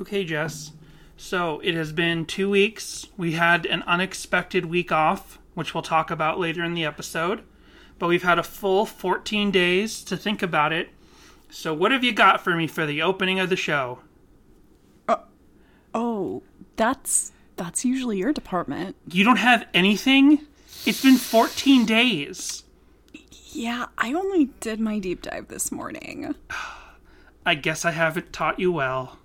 Okay, Jess. So it has been two weeks. We had an unexpected week off, which we'll talk about later in the episode. But we've had a full 14 days to think about it. So, what have you got for me for the opening of the show? Uh, oh, that's that's usually your department. You don't have anything? It's been 14 days. Yeah, I only did my deep dive this morning. I guess I haven't taught you well.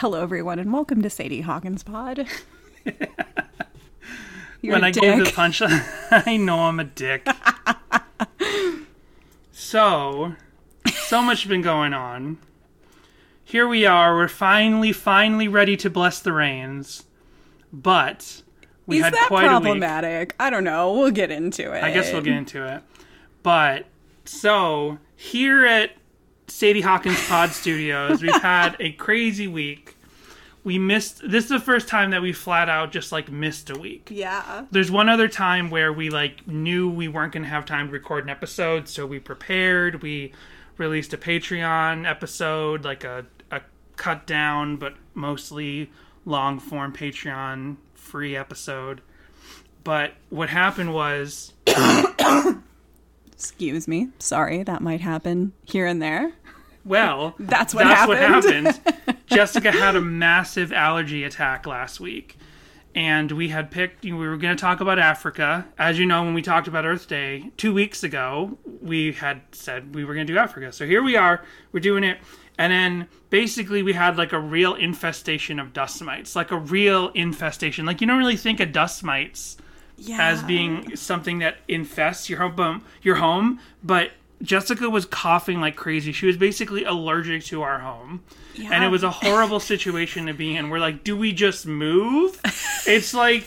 Hello, everyone, and welcome to Sadie Hawkins Pod. You're when I gave the dick. punchline, I know I'm a dick. so, so much has been going on. Here we are. We're finally, finally ready to bless the rains. But we Is had that quite a week. problematic? I don't know. We'll get into it. I guess we'll get into it. But so here at Sadie Hawkins Pod Studios, we've had a crazy week. We missed. This is the first time that we flat out just like missed a week. Yeah. There's one other time where we like knew we weren't going to have time to record an episode, so we prepared. We released a Patreon episode, like a a cut down but mostly long form Patreon free episode. But what happened was Excuse me. Sorry, that might happen here and there. Well, That's what that's what happened. happened. Jessica had a massive allergy attack last week. And we had picked, we were going to talk about Africa. As you know, when we talked about Earth Day two weeks ago, we had said we were going to do Africa. So here we are, we're doing it. And then basically, we had like a real infestation of dust mites, like a real infestation. Like, you don't really think of dust mites Yeah. as being something that infests your home, your home. But Jessica was coughing like crazy. She was basically allergic to our home, and it was a horrible situation to be in. We're like, do we just move? it's like,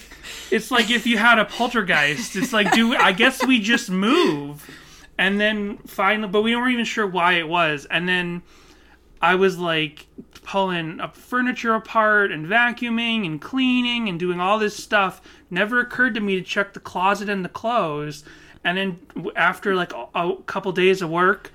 it's like if you had a poltergeist. It's like, do I guess we just move? And then finally, but we weren't even sure why it was. And then I was like pulling up furniture apart and vacuuming and cleaning and doing all this stuff. Never occurred to me to check the closet and the clothes. And then after like a, a couple days of work,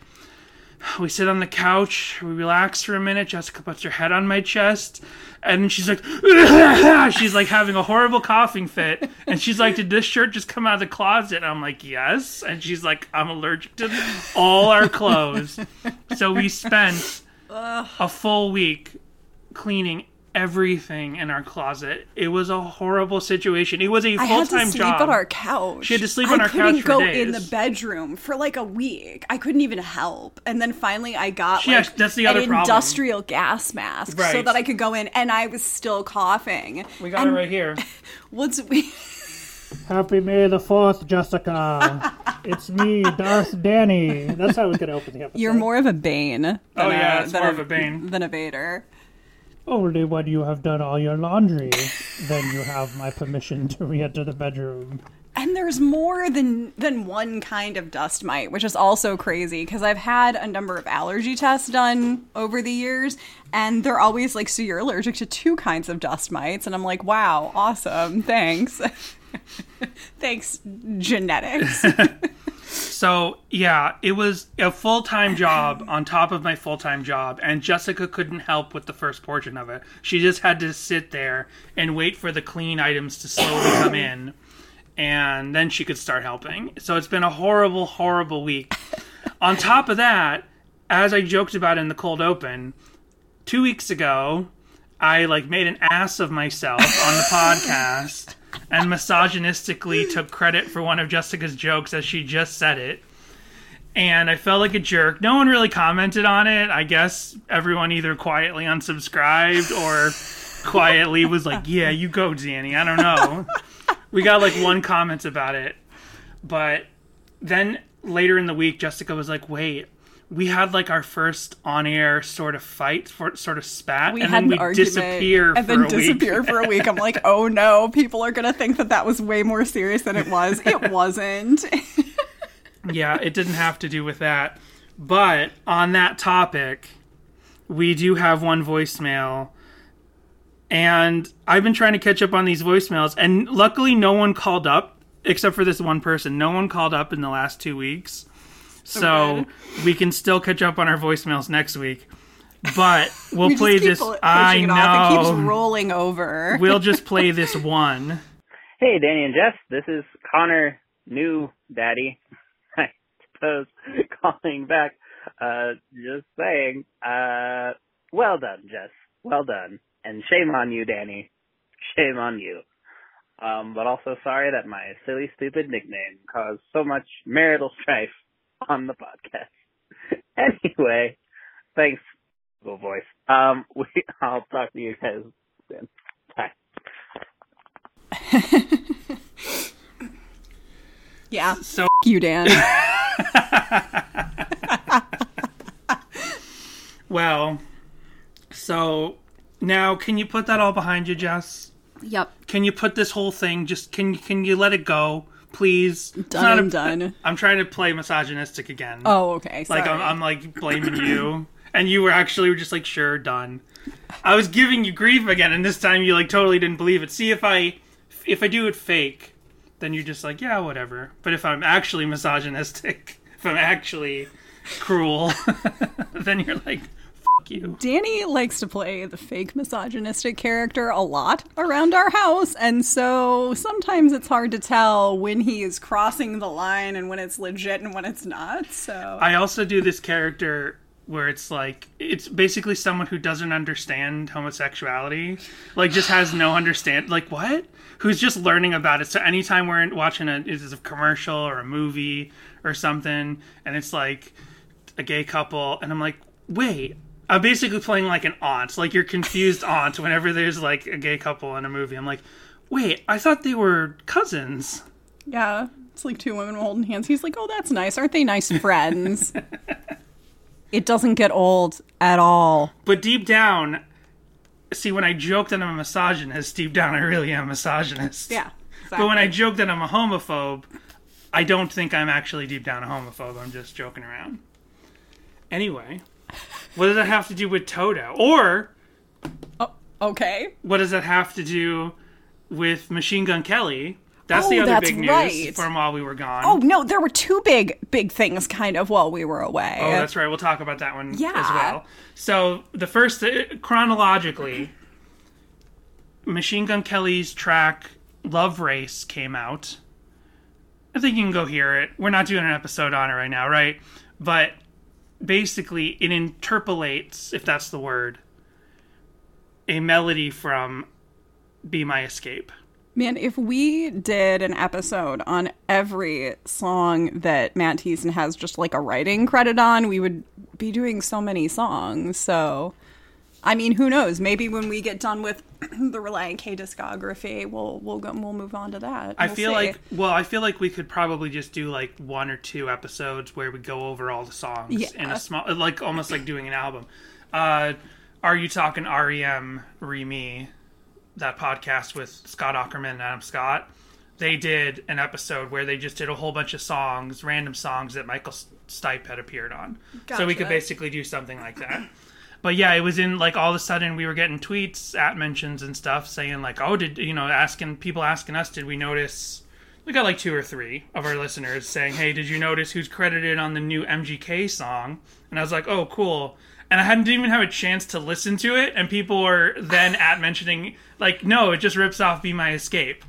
we sit on the couch, we relax for a minute. Jessica puts her head on my chest, and she's like, she's like having a horrible coughing fit. And she's like, Did this shirt just come out of the closet? And I'm like, Yes. And she's like, I'm allergic to all our clothes. so we spent a full week cleaning everything in our closet. It was a horrible situation. It was a full time job. She had to sleep on our couch. She had to sleep I on our couldn't couch for go days. in the bedroom for like a week. I couldn't even help. And then finally, I got Yeah, like that's the an other problem. industrial gas mask so Right. that I could go in, and I was still coughing. we got and it right here. What's we? Happy May the Fourth, Jessica. it's me, Darth Danny. That's how we could open the episode. You're more of a Bane. Than Oh, yeah, a, it's than more of a Bane. than a Vader. Only when you have done all your laundry, then you have my permission to re-enter the bedroom. And there's more than than one kind of dust mite, which is also crazy because I've had a number of allergy tests done over the years, and they're always like, "So you're allergic to two kinds of dust mites," and I'm like, "Wow, awesome, thanks, thanks, genetics." So yeah, it was a full time job on top of my full time job, and Jessica couldn't help with the first portion of it. She just had to sit there and wait for the clean items to slowly come in, and then she could start helping. So it's been a horrible, horrible week. on top of that, as I joked about in the cold open, two weeks ago, I like made an ass of myself on the podcast and misogynistically took credit for one of Jessica's jokes as she just said it. And I felt like a jerk. No one really commented on it. I guess everyone either quietly unsubscribed or quietly was like, "Yeah, you go, Danny." I don't know. we got like one comment about it. But then later in the week Jessica was like, "Wait, we had like our first on-air sort of fight, for, sort of spat, We and had then an we argument disappear and for then a disappear week. for a week. I'm like, oh no, people are gonna think that that was way more serious than it was. It wasn't. yeah, it didn't have to do with that. But on that topic, we do have one voicemail. And I've been trying to catch up on these voicemails, and luckily, no one called up except for this one person. No one called up in the last two weeks. So good. we can still catch up on our voicemails next week. But we'll We just play keep this. I it off. It keeps rolling over. We'll just play this one. Hey, Danny and Jess, this is Connor, new daddy. I suppose calling back. Uh, just saying. Uh, well done, Jess. Well done. And shame on you, Danny. Shame on you. Um, but also sorry that my silly, stupid nickname caused so much marital strife on the podcast. anyway, thanks, Google Voice. Um, we, I'll talk to you guys soon. Bye. yeah. So F- you, Dan. well, so now can you put that all behind you, Jess? yep. Can you put this whole thing just can can you let it go, please? Done a- done. I'm trying to play misogynistic again. Oh, okay. Sorry. like I'm, I'm like blaming you, and you were actually just like sure done. I was giving you grief again, and this time you like totally didn't believe it. See if I if I do it fake, then you're just like yeah whatever. But if I'm actually misogynistic, if I'm actually cruel, then you're like fuck you. Danny likes to play the fake misogynistic character a lot around our house, and so sometimes it's hard to tell when he is crossing the line and when it's legit and when it's not. So I also do this character where it's like it's basically someone who doesn't understand homosexuality, like just has no understand like what? Who's just learning about it. So anytime we're watching a is a commercial or a movie or something and it's like a gay couple and I'm like, "Wait, I'm basically playing like an aunt, like your confused aunt whenever there's like a gay couple in a movie. I'm like, "Wait, I thought they were cousins." yeah, it's like two women holding hands. He's like, "Oh, that's nice. Aren't they nice friends?" it doesn't get old at all. But deep down, see, when I joke that I'm a misogynist, deep down I really am a misogynist. Yeah. But when I joke that I'm a homophobe, I don't think I'm actually deep down a homophobe. I'm just joking around. Anyway, what does that have to do with Toto? Or okay, what does that have to do with Machine Gun Kelly? That's Oh, the other that's big news right. from while we were gone. oh no, there were two big big things kind of while we were away. Oh, that's right. We'll talk about that one Yeah. as well. So the first, uh, chronologically, Machine Gun Kelly's track "Love Race" came out. I think you can go hear it. We're not doing an episode on it right now, right? But basically, it interpolates, if that's the word, a melody from "Be My Escape." Man, if we did an episode on every song that Matt Thiessen has just like a writing credit on, we would be doing so many songs. So, I mean, who knows? Maybe when we get done with the Relient K discography, we'll we'll go we'll move on to that. I We'll feel see. like well, I feel like we could probably just do like one or two episodes where we go over all the songs in a small, like almost like doing an album. Uh, are you talking REM Remy? That podcast with Scott Aukerman and Adam Scott. They did an episode where they just did a whole bunch of songs, random songs that Michael Stipe had appeared on. So we could basically do something like that. But yeah, it was in like all of a sudden we were getting tweets, at mentions and stuff saying like, oh, did you know, asking people asking us, did we notice? We got like two or three of our listeners saying, hey, did you notice who's credited on the new MGK song? And I was like, oh, cool. And I hadn't even have a chance to listen to it, and people were then at mentioning like, no, it just rips off "Be My Escape."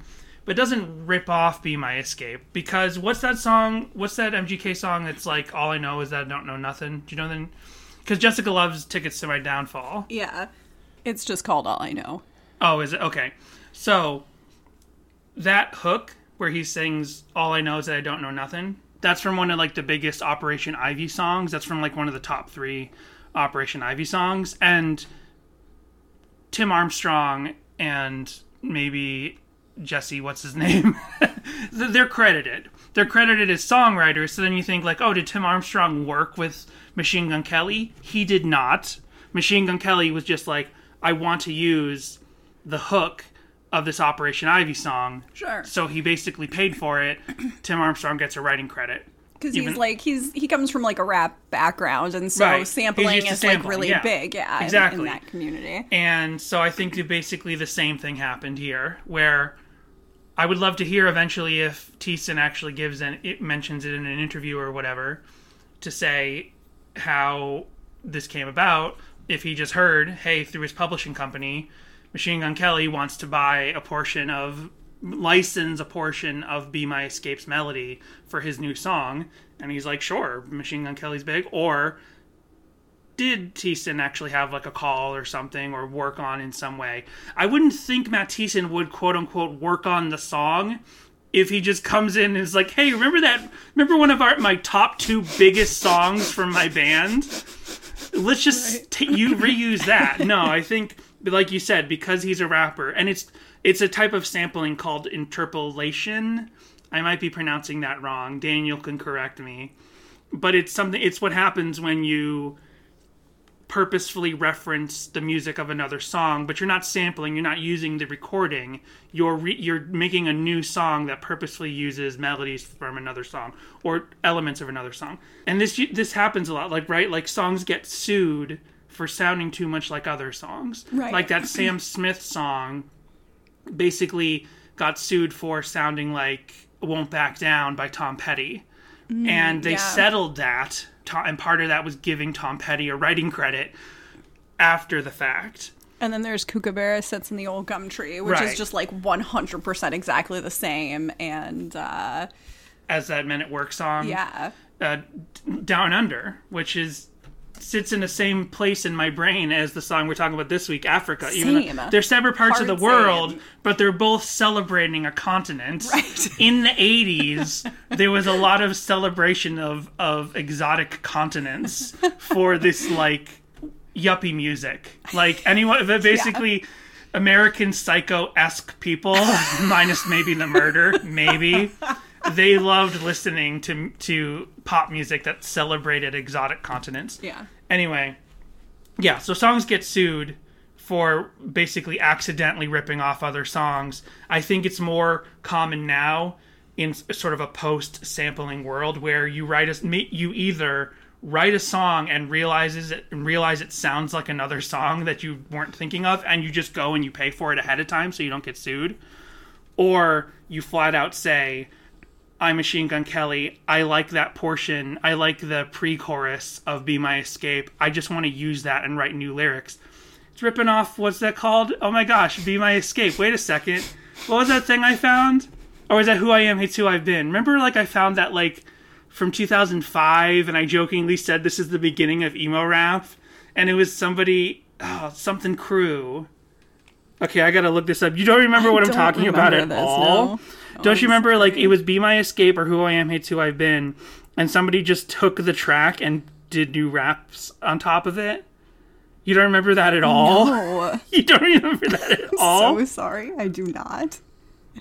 But it doesn't rip off "Be My Escape" because what's that song? What's that MGK song that's like all I know is that I don't know nothing? Do you know then? Because Jessica loves "Tickets to My Downfall." yeah, it's just called All I Know. Oh, is it okay? So that hook where he sings "All I Know Is That I Don't Know Nothing." That's from one of like the biggest Operation Ivy songs. That's from like one of the top three Operation Ivy songs, and Tim Armstrong and maybe Jesse, what's his name, they're credited. They're credited as songwriters. So then you think like, oh, did Tim Armstrong work with Machine Gun Kelly? He did not. Machine Gun Kelly was just like, I want to use the hook of this Operation Ivy song. Sure. So he basically paid for it. Tim Armstrong gets a writing credit. because he's like he's he comes from like a rap background, and so Right. Sampling is like really yeah. big, yeah, Exactly. in that community. And so I think basically the same thing happened here, where I would love to hear eventually if Thiessen actually gives and it mentions it in an interview or whatever to say how this came about. If he just heard, hey, through his publishing company, Machine Gun Kelly wants to buy a portion of license a portion of Be My Escape's melody for his new song, and he's like, sure, Machine Gun Kelly's big, or did Thiessen actually have like a call or something or work on in some way? I wouldn't think Matt Thiessen would quote unquote work on the song if he just comes in and is like, "Hey, remember that? Remember one of our my top two biggest songs from my band? Let's just ta you reuse that." No, I think, like you said, because he's a rapper and it's it's a type of sampling called interpolation. I might be pronouncing that wrong. Daniel can correct me, but it's something. It's what happens when you purposefully reference the music of another song, but you're not sampling, you're not using the recording. You're re- you're making a new song that purposefully uses melodies from another song or elements of another song. And this this happens a lot, like right, like songs get sued for sounding too much like other songs. Right. Like that Sam Smith song basically got sued for sounding like "Won't Back Down" by Tom Petty mm, and they yeah. settled that And part of that was giving tom petty a writing credit after the fact And then there's Kookaburra sits in the old gum tree, which Right. is just like 100% exactly the same. And uh, as that Men at Work song yeah, uh, down under which is sits in the same place in my brain as the song we're talking about this week africa even they're separate parts of the world same. but they're both celebrating a continent. Right. in the 80s there was a lot of celebration of of exotic continents for this like yuppie music. Like anyone basically american psycho-esque people minus maybe the murder maybe they loved listening to to pop music that celebrated exotic continents yeah. Anyway, yeah, so songs get sued for basically accidentally ripping off other songs. I think it's more common now in sort of a post sampling world where you write a you either write a song and realizes it and realize it sounds like another song that you weren't thinking of and you just go and you pay for it ahead of time so you don't get sued or you flat out say I'm Machine Gun Kelly. I like that portion. I like the pre chorus of Be My Escape. I just want to use that and write new lyrics. It's ripping off, what's that called? Oh my gosh, Be My Escape. Wait a second. What was that thing I found? Or is that Who I Am Hates Who I've Been? Remember, like, I found that, like, from 2005, and I jokingly said this is the beginning of emo rap? And it was somebody, oh, something crew. Okay, I gotta look this up. You don't remember what I'm don't talking about at this, all? no. Don't you remember, like, it was Be My Escape or Who I Am Hates Who I've Been, and somebody just took the track and did new raps on top of it? You don't remember that at all? Oh, You don't remember that at all? so sorry. I do not.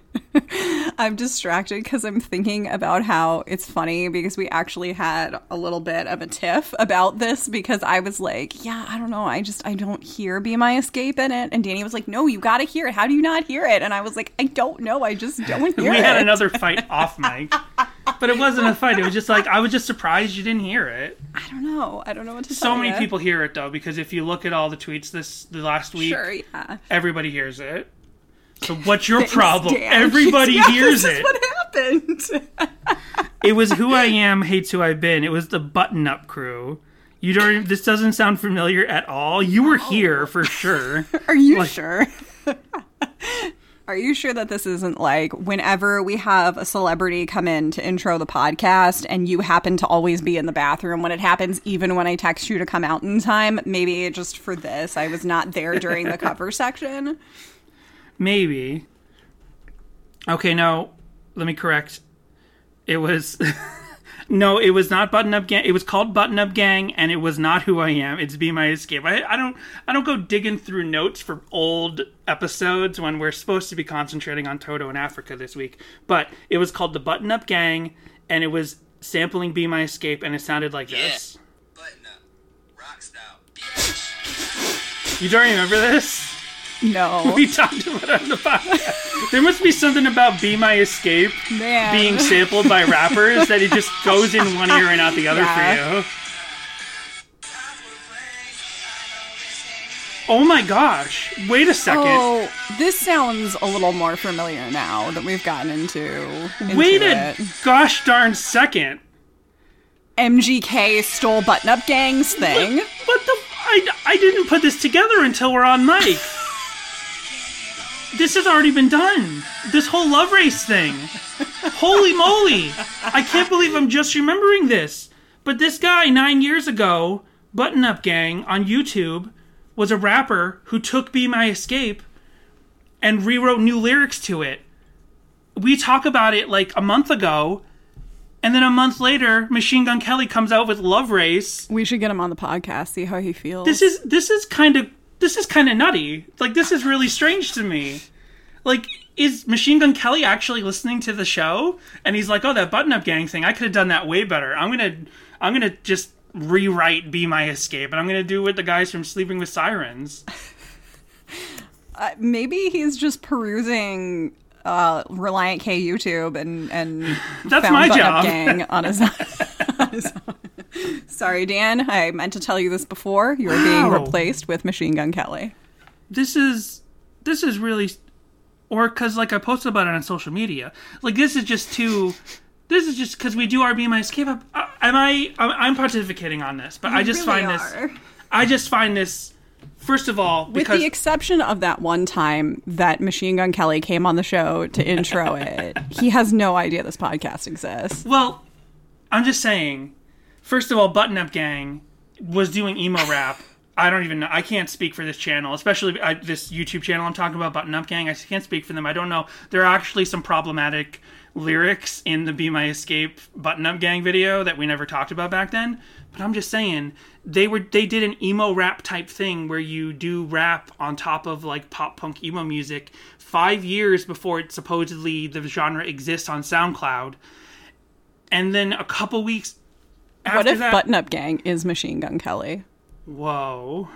I'm distracted because I'm thinking about how it's funny because we actually had a little bit of a tiff about this because I was like, yeah, I don't know. I just, I don't hear Be My Escape in it. And Danny was like, no, you got to hear it. How do you not hear it? And I was like, I don't know. I just don't hear we it. We had another fight off mic. But it wasn't a fight. It was just like, I was just surprised you didn't hear it. I don't know. I don't know what to say. So many ya. people hear it, though, because if you look at all the tweets this the last week, Sure, yeah. everybody hears it. So what's your problem? Dan. Everybody Yeah, hears this it. Is what happened? It was who I am hates who I've been. It was the button up crew. You don't. This doesn't sound familiar at all. You were here for sure. Are you Like- sure? Are you sure that this isn't like whenever we have a celebrity come in to intro the podcast and you happen to always be in the bathroom when it happens, even when I text you to come out in time? Maybe just for this, I was not there during the cover section. Maybe. Okay, no. Let me correct. It was. No, it was not Button Up Gang. It was called Button Up Gang, and it was not Who I Am. It's Be My Escape. I, I don't I don't go digging through notes for old episodes when we're supposed to be concentrating on Toto in Africa this week. But it was called the Button Up Gang, and it was sampling Be My Escape, and it sounded like this. Button up. Rock style. You don't remember this? No. We talked about it on the podcast. There must be something about Be My Escape Man. being sampled by rappers that it just goes in one ear and out the other Yeah. for you. Oh my gosh. Wait a second. Oh, this sounds a little more familiar now that we've gotten into. into Wait a it. gosh darn second. MGK stole Button Up Gang's thing. What the? I, I didn't put this together until we're on mic. this has already been done. This whole love race thing. Holy moly! I can't believe I'm just remembering this. But this guy nine years ago, Button Up Gang on YouTube, was a rapper who took Be My Escape and rewrote new lyrics to it. We talk about it like a month ago, and then a month later, Machine Gun Kelly comes out with Love Race. We should get him on the podcast, see how he feels. This is this is kind of this is kind of nutty. Like this is really strange to me. Like is Machine Gun Kelly actually listening to the show? And he's like, "Oh, that button up gang thing. I could have done that way better. I'm gonna I'm gonna just rewrite Be My Escape, and I'm gonna do what the guys from Sleeping with Sirens." Uh, maybe he's just perusing uh, Relient K YouTube and and That's found my job. Gang on his, on his own. Sorry, Dan. I meant to tell you this before. You are being replaced with Machine Gun Kelly. This is this is really, or because like I posted about it on social media. Like this is just too. This is just because we do our My Escape. Uh, am I? I'm, I'm pontificating on this, but I just really find are. this. I just find this. First of all, With the exception of that one time that Machine Gun Kelly came on the show to intro it, he has no idea this podcast exists. well, I'm just saying. First of all, Button Up Gang was doing emo rap. I don't even know. I can't speak for this channel, especially uh, this YouTube channel I'm talking about, Button Up Gang. I can't speak for them. I don't know. There are actually some problematic lyrics in the Be My Escape Button Up Gang video that we never talked about back then. But I'm just saying they were they did an emo rap type thing where you do rap on top of like pop punk emo music five years before it supposedly the genre exists on SoundCloud, and then a couple weeks. What if that, Button Up Gang is Machine Gun Kelly? Whoa.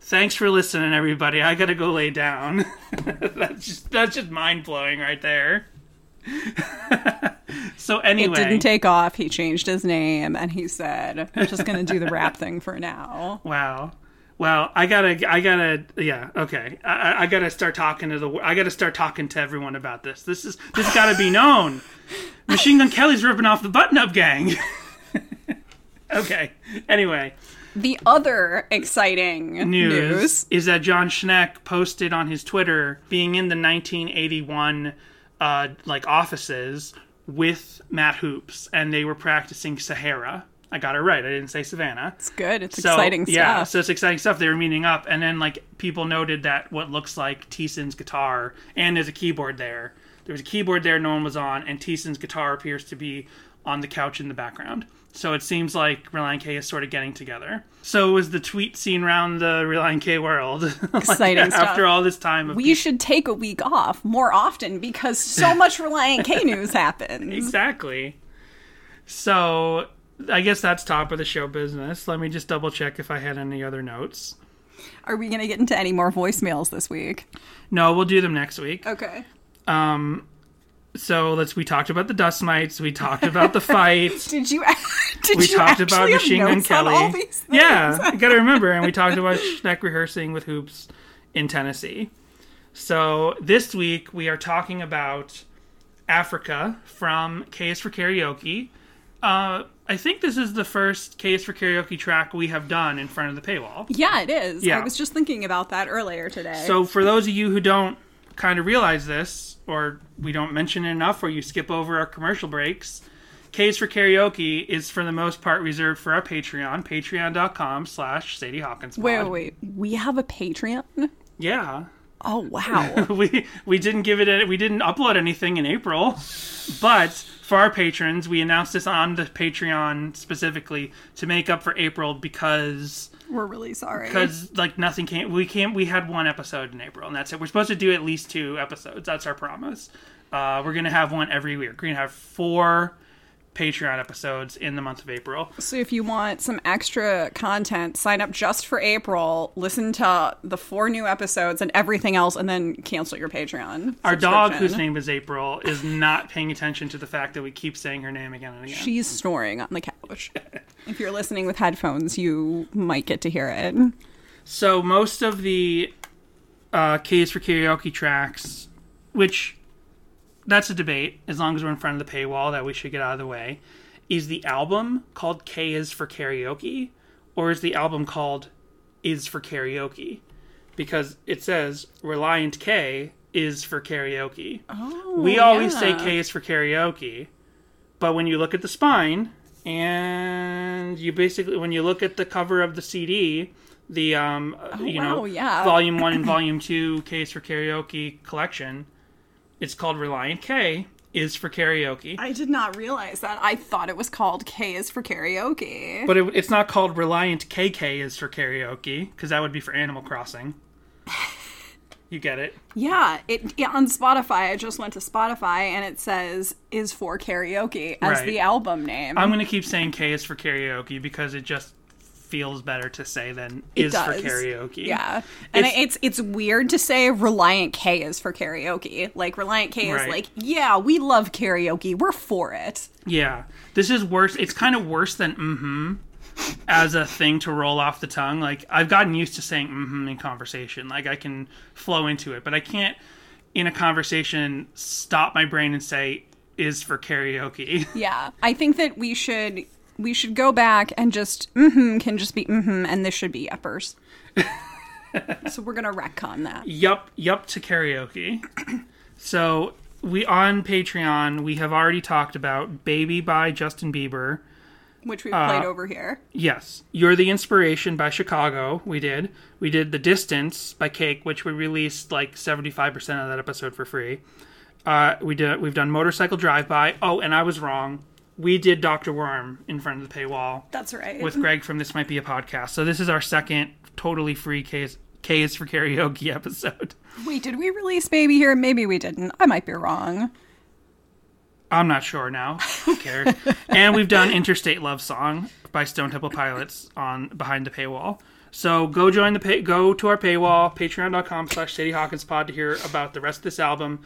Thanks for listening, everybody. I gotta go lay down. that's just that's just mind blowing right there. so anyway, It didn't take off. He changed his name and he said, I'm just going to do the rap thing for now. wow. Well, I gotta, I gotta, yeah, okay. I, I- I gotta start talking to the, I gotta start talking to everyone about this. This is, this gotta be known. Machine Gun Kelly's ripping off the Button Up Gang. Okay. Anyway, The other exciting news, news. is that John Schneck posted on his Twitter being in the 1981 uh, like offices with Matt Hoopes, and they were practicing Sahara. I got it right. I didn't say Savannah. It's good. It's So, exciting yeah, stuff. so it's exciting stuff. They were meeting up, and then like people noted that what looks like Thiessen's guitar, and there's a keyboard there. There was a keyboard there, no one was on, and Thiessen's guitar appears to be on the couch in the background. So it seems like Relient K is sort of getting together. So it was the tweet seen around the Relient K world. Like, Exciting stuff. After all this time of we should take a week off more often because so much Relient K news happens. Exactly. So I guess that's top of the show business. Let me just double check if I had any other notes. Are we going to get into any more voicemails this week? No, we'll do them next week. Okay. Um, So let's. We talked about the dust mites. We talked about the fight. Did you? Did we you talked about Machine Gun Kelly. Yeah, you got to remember. And we talked about Schneck rehearsing with Hoopes in Tennessee. So this week we are talking about Africa from is for Karaoke. Uh, I think this is the first is for Karaoke track we have done in front of the paywall. Yeah, it is. Yeah. I was just thinking about that earlier today. So for those of you who don't kind of realize this, or we don't mention it enough, or you skip over our commercial breaks, K's for Karaoke is for the most part reserved for our Patreon, patreon.com slash Sadie Hawkins. wait, wait, wait. We have a Patreon? Yeah. Oh wow. we we didn't give it a, we didn't upload anything in April, but for our patrons, we announced this on the Patreon specifically to make up for April because We're really sorry. because like nothing came. We can't. We had one episode in April, and that's it. We're supposed to do at least two episodes. That's our promise. Uh, we're gonna have one every week. We're gonna have four Patreon episodes in the month of April. So if you want some extra content, sign up just for April, listen to the four new episodes and everything else, and then cancel your Patreon. Our dog, whose name is April, is not paying attention to the fact that we keep saying her name again and again. She's snoring on the couch. if you're listening with headphones, you might get to hear it. So most of the uh, K's for karaoke tracks, which that's a debate, as long as we're in front of the paywall, that we should get out of the way. Is the album called K is for karaoke, or is the album called Is for karaoke? Because it says Relient K is for karaoke. Oh, we always say. K is for karaoke, but when you look at the spine and you basically when you look at the cover of the CD, the um uh, you know yeah. volume 1 and volume 2 K is for karaoke collection, it's called Relient K is for karaoke. I did not realize that. I thought it was called K is for karaoke. But it, it's not called Relient KK is for karaoke because that would be for Animal Crossing. You get it? yeah, it yeah, on Spotify. I just went to Spotify and it says is for karaoke as Right. the album name. I'm going to keep saying K is for karaoke because it just feels better to say than is for karaoke. Yeah, and It's- it's, it's weird to say Relient K is for karaoke. Like Relient K Right. is like, yeah, we love karaoke, we're for it. Yeah. This is worse. It's kind of worse than mm-hmm as a thing to roll off the tongue. Like, I've gotten used to saying mm-hmm in conversation. Like, I can flow into it, but I can't, in a conversation, stop my brain and say is for karaoke. Yeah, I think that we should we should go back and just mm-hmm can just be mm-hmm, and this should be uppers. so we're gonna retcon that. yup, yup to karaoke. so, we on Patreon, we have already talked about Baby by Justin Bieber. Which we've Uh, played over here. Yes. You're the Inspiration by Chicago. We did. We did The Distance by Cake, which we released like 75% of that episode for free. Uh, we did. We've done Motorcycle Drive By. Oh, and I was wrong. We did Dr. Worm in front of the paywall That's right. with Greg from This Might Be a Podcast. So this is our second totally free K's, K's for Karaoke episode. Wait, did we release Baby here? Maybe we didn't. I might be wrong. I'm not sure now. Who cares? and we've done Interstate Love Song by Stone Temple Pilots on behind the paywall. So go join the pay, go to our paywall, patreon.com slash Sadie Hawkins Pod to hear about the rest of this album.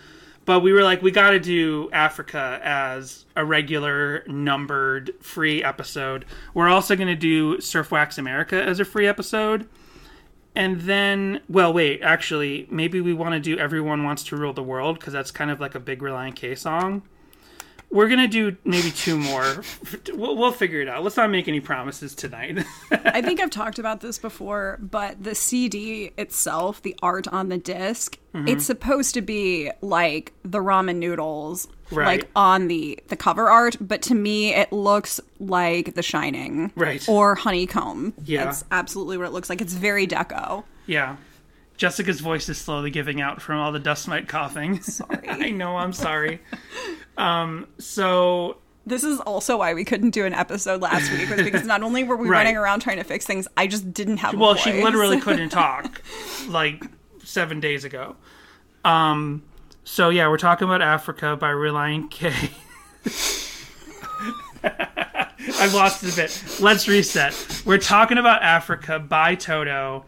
But we were like, we got to do Africa as a regular numbered free episode. We're also going to do Surf Wax America as a free episode. And then, well, wait, actually, maybe we want to do Everyone Wants to Rule the World because that's kind of like a big Relient K song. We're gonna do maybe two more. We'll, we'll figure it out. Let's not make any promises tonight. I think I've talked about this before, but the CD itself, the art on the disk, Mm-hmm. it's supposed to be like the ramen noodles, Right. like on the the cover art. But to me, it looks like The Shining, Right. or Honeycomb. Yeah. that's absolutely what it looks like. It's very deco. yeah. Jessica's voice is slowly giving out from all the dust mite coughing. Sorry. I know. I'm sorry. Um. So This is also why we couldn't do an episode last week, was because not only were we Right. running around trying to fix things, I just didn't have. a well, she literally couldn't talk like seven days ago. Um. So yeah, we're talking about Africa by Relient K. I've lost it a bit. Let's reset. We're talking about Africa by Toto,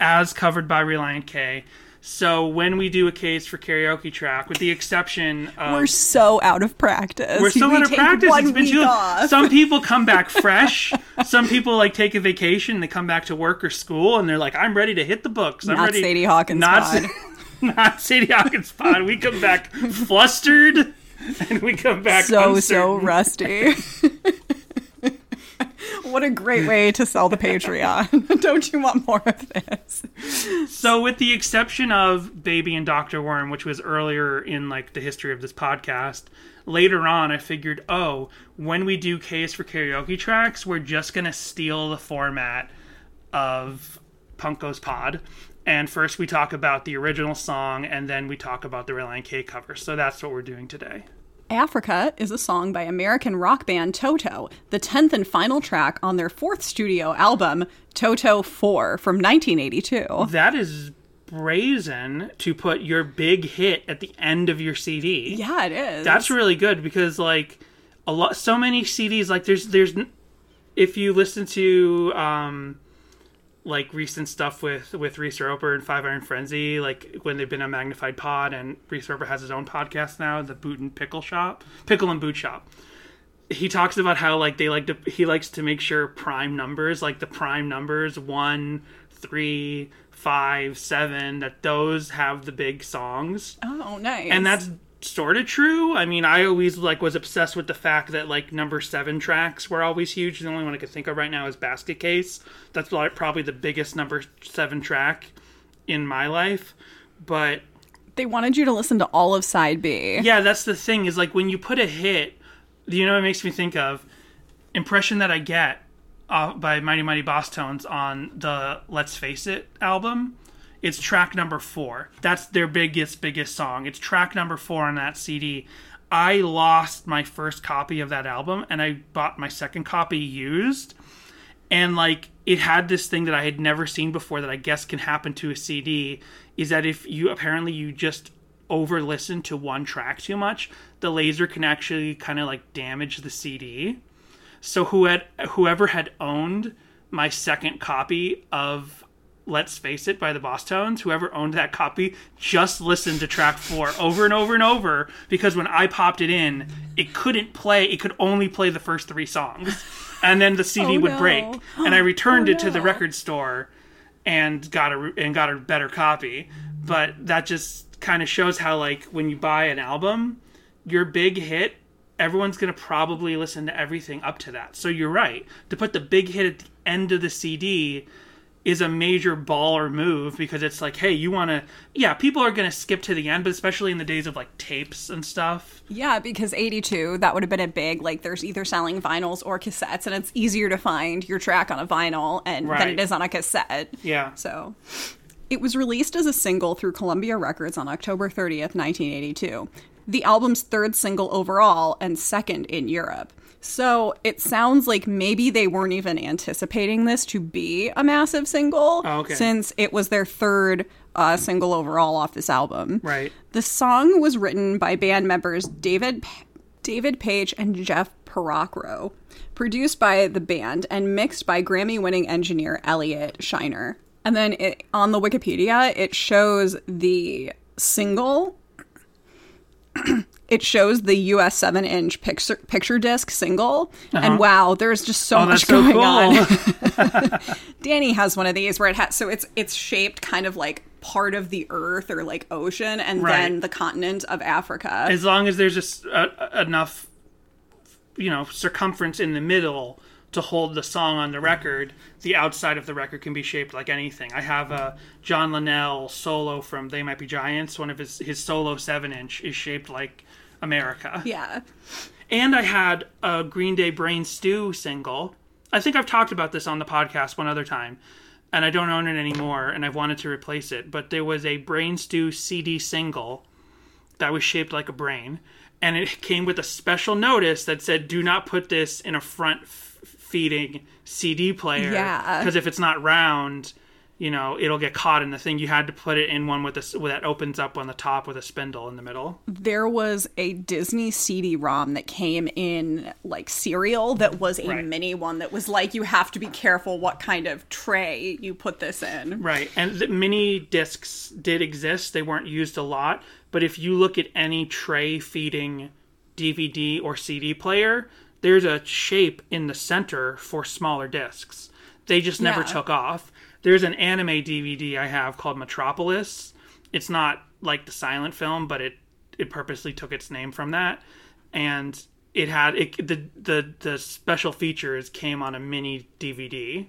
as covered by Relient K. So when we do a K's for karaoke track, with the exception of We're so out of practice. we're still We out of practice. One It's been too off. Some people come back fresh. Some people like take a vacation. They come back to work or school, and they're like, "I'm ready to hit the books." I'm Not ready. Sadie Hawkins Not, pod. Not Sadie Hawkins pod. We come back flustered, and we come back so so rusty. what a great way to sell the Patreon. Don't you want more of this? So, with the exception of Baby and Doctor Worm, which was earlier in like the history of this podcast, later on I figured, oh, when we do K's for karaoke tracks, we're just gonna steal the format of Punko's Pod, And first we talk about the original song, and then we talk about the Relient K cover. So that's what we're doing today. Africa is a song by American rock band Toto, the 10th and final track on their fourth studio album, Toto 4, from 1982. That is brazen to put your big hit at the end of your CD. Yeah, it is. That's really good because like a lot, so many CDs. Like there's there's if you listen to um like recent stuff with with Reese Roper and Five Iron Frenzy, like when they've been a magnified pod, and Reese Roper has his own podcast now, the Boot and Pickle Shop, Pickle and Boot Shop. He talks about how like they like to he likes to make sure prime numbers, like the prime numbers one, three, five, seven, that those have the big songs Oh, nice. and that's sort of true. I mean, I always like was obsessed with the fact that like number seven tracks were always huge. The only one I could think of right now is Basket Case. That's probably the biggest number seven track in my life. But they wanted you to listen to all of side B. yeah, that's the thing is like when you put a hit, you know, what it makes me think of impression that I get uh, by Mighty Mighty Bosstones on the Let's Face It album. It's track number four. That's their biggest, biggest song. It's track number four on that CD. I lost my first copy of that album and I bought my second copy used. And like it had this thing that I had never seen before that I guess can happen to a CD is that if you apparently you just over listen to one track too much, the laser can actually kind of like damage the CD. So who had whoever had owned my second copy of Let's Face It by the Bosstones, whoever owned that copy just listened to track 4 over and over and over because when I popped it in, it couldn't play, it could only play the first 3 songs. And then the CD Oh, would no. break. And I returned Oh, it to the record store and got a and got a better copy. But that just kind of shows how like when you buy an album, your big hit, everyone's gonna probably listen to everything up to that. So you're right to put the big hit at the end of the CD is a major baller move because it's like, hey, you want to, yeah, people are gonna skip to the end, but especially in the days of like tapes and stuff. Yeah, because 82, that would have been a big, like, there's either selling vinyls or cassettes, and it's easier to find your track on a vinyl and than it is on a cassette. Yeah. So it was released as a single through Columbia Records on October 30th, 1982. The album's third single overall and second in Europe. So it sounds like maybe they weren't even anticipating this to be a massive single Oh, okay. since it was their third uh, single overall off this album. Right. The song was written by band members David P- David Paich and Jeff Porcaro, produced by the band and mixed by Grammy-winning engineer Elliot Scheiner. And then it, on the Wikipedia, it shows the single. It shows the US 7-inch picture picture disc single, and wow, there's just so Oh, much that's so going cool. on. Danny has one of these where it has so it's it's shaped kind of like part of the earth or like ocean and Right. then the continent of Africa. as long as there's just uh, enough you know circumference in the middle to hold the song on the record the outside of the record can be shaped like anything i have a john linnell solo from they might be giants one of his his solo 7 inch is shaped like america yeah. and i had a green day brain stew single i think i've talked about this on the podcast one other time and i don't own it anymore and i've wanted to replace it but there was a brain stew cd single that was shaped like a brain and it came with a special notice that said do not put this in a front f- feeding cd player Yeah. because if it's not round you know it'll get caught in the thing you had to put it in one with this that opens up on the top with a spindle in the middle There was a Disney CD-ROM that came in like cereal that was a Right. mini one that was like you have to be careful what kind of tray you put this in. Right, and the mini discs did exist. They weren't used a lot, but if you look at any tray feeding DVD or CD player, there's a shape in the center for smaller discs. They just never Yeah. took off. There's an anime DVD I have called Metropolis. It's not like the silent film, but it it purposely took its name from that, and it had it the the the special features came on a mini DVD.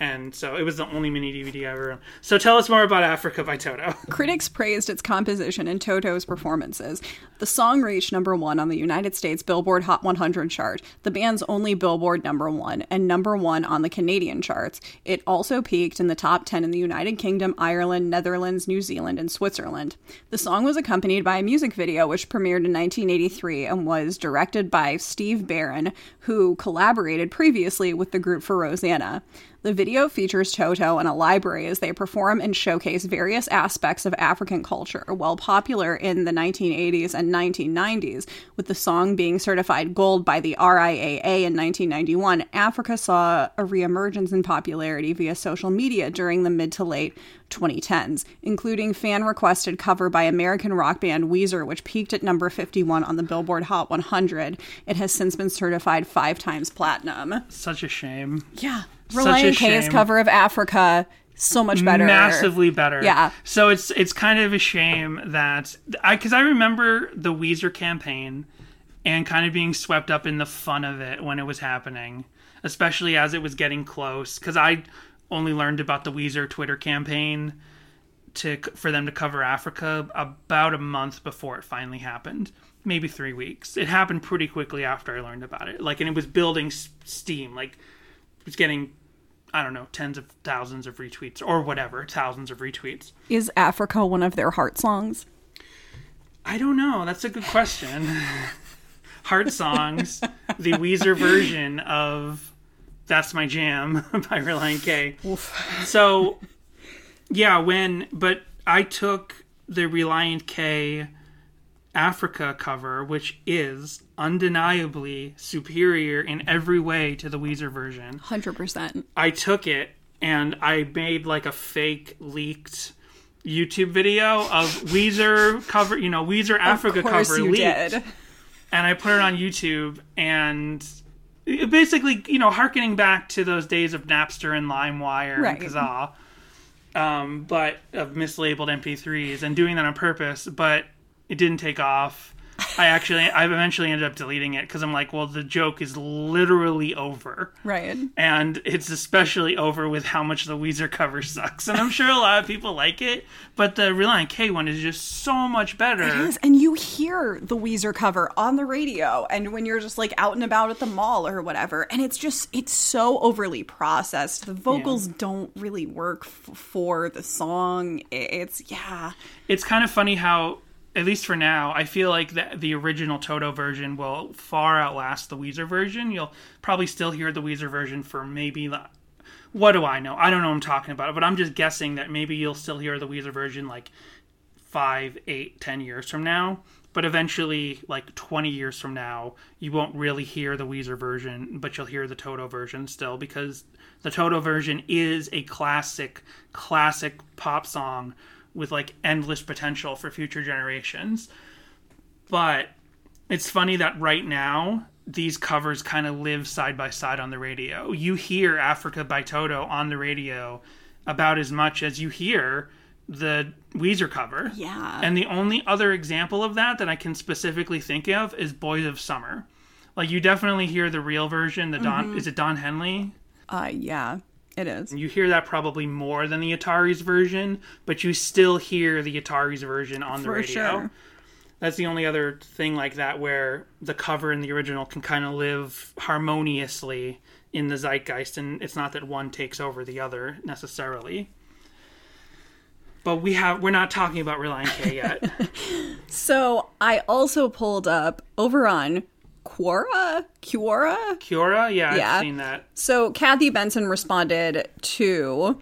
And so it was the only mini DVD I ever owned. So tell us more about Africa by Toto. Critics praised its composition and Toto's performances. The song reached number one on the United States Billboard Hot 100 chart, the band's only Billboard number one, and number one on the Canadian charts. It also peaked in the top 10 in the United Kingdom, Ireland, Netherlands, New Zealand, and Switzerland. The song was accompanied by a music video which premiered in 1983 and was directed by Steve Barron, who collaborated previously with the group for Rosanna. The video features Toto in a library as they perform and showcase various aspects of African culture. While popular in the 1980s and 1990s, with the song being certified gold by the RIAA in 1991, Africa saw a reemergence in popularity via social media during the mid to late 2010s, including fan requested cover by American rock band Weezer, which peaked at number 51 on the Billboard Hot 100. It has since been certified five times platinum. Such a shame. Yeah. A K's shame. cover of Africa, so much better. Massively better. Yeah. So it's it's kind of a shame that I because I remember the Weezer campaign and kind of being swept up in the fun of it when it was happening, especially as it was getting close. Because I only learned about the Weezer Twitter campaign to for them to cover Africa about a month before it finally happened. Maybe three weeks. It happened pretty quickly after I learned about it. Like, and it was building steam. Like, it was getting, I don't know, tens of thousands of retweets or whatever, thousands of retweets. Is Africa one of their heart songs? I don't know. That's a good question. Heart Songs, the Weezer version of That's My Jam by Relient K. So, yeah, when, but I took the Relient K Africa cover, which is undeniably superior in every way to the Weezer version. 100%. I took it and I made like a fake leaked YouTube video of Weezer cover, you know, Weezer Africa of course cover you leaked, did. and I put it on YouTube and basically, you know, harkening back to those days of Napster and LimeWire Right. and Kazaa, um, but of mislabeled MP3s and doing that on purpose, but it didn't take off. I actually, I eventually ended up deleting it because I'm like, well, the joke is literally over Right. and it's especially over with how much the Weezer cover sucks. And I'm sure a lot of people like it, but the Relient K one is just so much better. It is, and you hear the Weezer cover on the radio, and when you're just like out and about at the mall or whatever, and it's just it's so overly processed. The vocals don't really work f- for the song. It's yeah, It's kind of funny how, at least for now, I feel like the, the original Toto version will far outlast the Weezer version. You'll probably still hear the Weezer version for maybe. What do I know? I don't know I'm talking about, it, but I'm just guessing that maybe you'll still hear the Weezer version like five, eight, ten years from now. But eventually, like 20 years from now, you won't really hear the Weezer version, but you'll hear the Toto version still because the Toto version is a classic, classic pop song with like endless potential for future generations. But it's funny that right now, these covers kind of live side by side on the radio. You hear Africa by Toto on the radio about as much as you hear the Weezer cover. yeah. And the only other example of that that I can specifically think of is Boys of Summer. Like you definitely hear the real version, the Don is it Don Henley? uh, yeah, it is. You hear that probably more than the Atari's version, but you still hear the Atari's version on the For radio. sure. That's the only other thing like that where the cover and the original can kind of live harmoniously in the zeitgeist, and it's not that one takes over the other necessarily. But we have we're not talking about Relient K yet. So I also pulled up over on Quora, Quora, Kiora, yeah, Yeah. I've seen that. So Kathy Benson responded to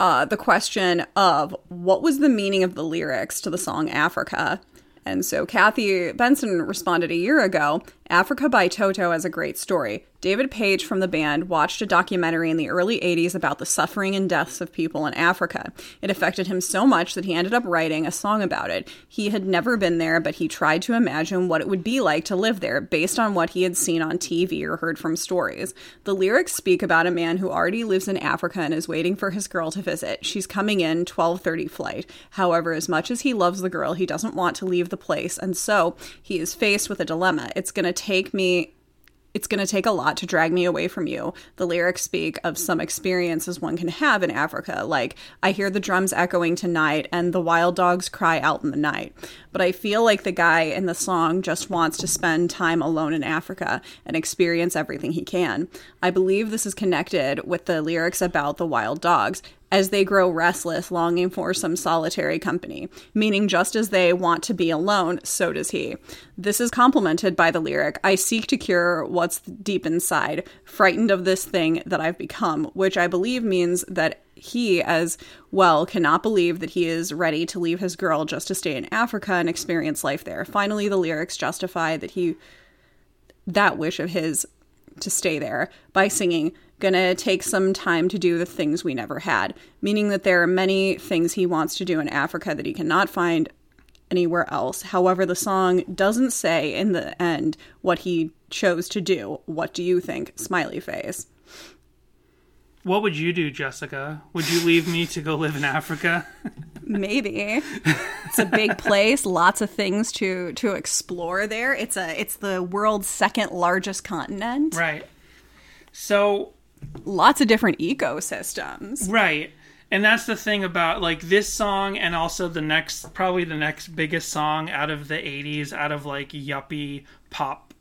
uh, the question of what was the meaning of the lyrics to the song Africa. And so Kathy Benson responded a year ago Africa by Toto has a great story. David Paich from the band watched a documentary in the early 80s about the suffering and deaths of people in Africa. It affected him so much that he ended up writing a song about it. He had never been there, but he tried to imagine what it would be like to live there based on what he had seen on TV or heard from stories. The lyrics speak about a man who already lives in Africa and is waiting for his girl to visit. She's coming in 12:30 flight. However, as much as he loves the girl, he doesn't want to leave the place, and so he is faced with a dilemma. It's going to take me it's going to take a lot to drag me away from you. The lyrics speak of some experiences one can have in Africa, like, I hear the drums echoing tonight and the wild dogs cry out in the night. But I feel like the guy in the song just wants to spend time alone in Africa and experience everything he can. I believe this is connected with the lyrics about the wild dogs as they grow restless, longing for some solitary company, meaning just as they want to be alone, so does he. This is complemented by the lyric, I seek to cure what's deep inside, frightened of this thing that I've become, which I believe means that he, as well, cannot believe that he is ready to leave his girl just to stay in Africa and experience life there. Finally, the lyrics justify that he that wish of his to stay there by singing gonna take some time to do the things we never had meaning that there are many things he wants to do in africa that he cannot find anywhere else. However the song doesn't say in the end what he chose to do. What do you think? Smiley face. What would you do, Jessica? Would you leave me to go live in Africa? maybe. It's a big place lots of things to to explore there. It's a it's the world's second largest continent. Right. So lots of different ecosystems Right. And that's the thing about like this song and also the next probably the next biggest song out of the 80s out of like yuppie pop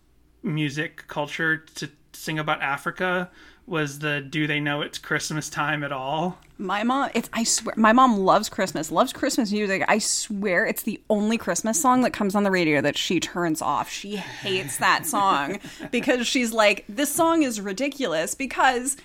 music culture to sing about Africa was the do they know it's Christmas time at all? My mom, it's I swear, my mom loves Christmas, loves Christmas music. I swear, it's the only Christmas song that comes on the radio that she turns off. She hates that song because she's like, this song is ridiculous because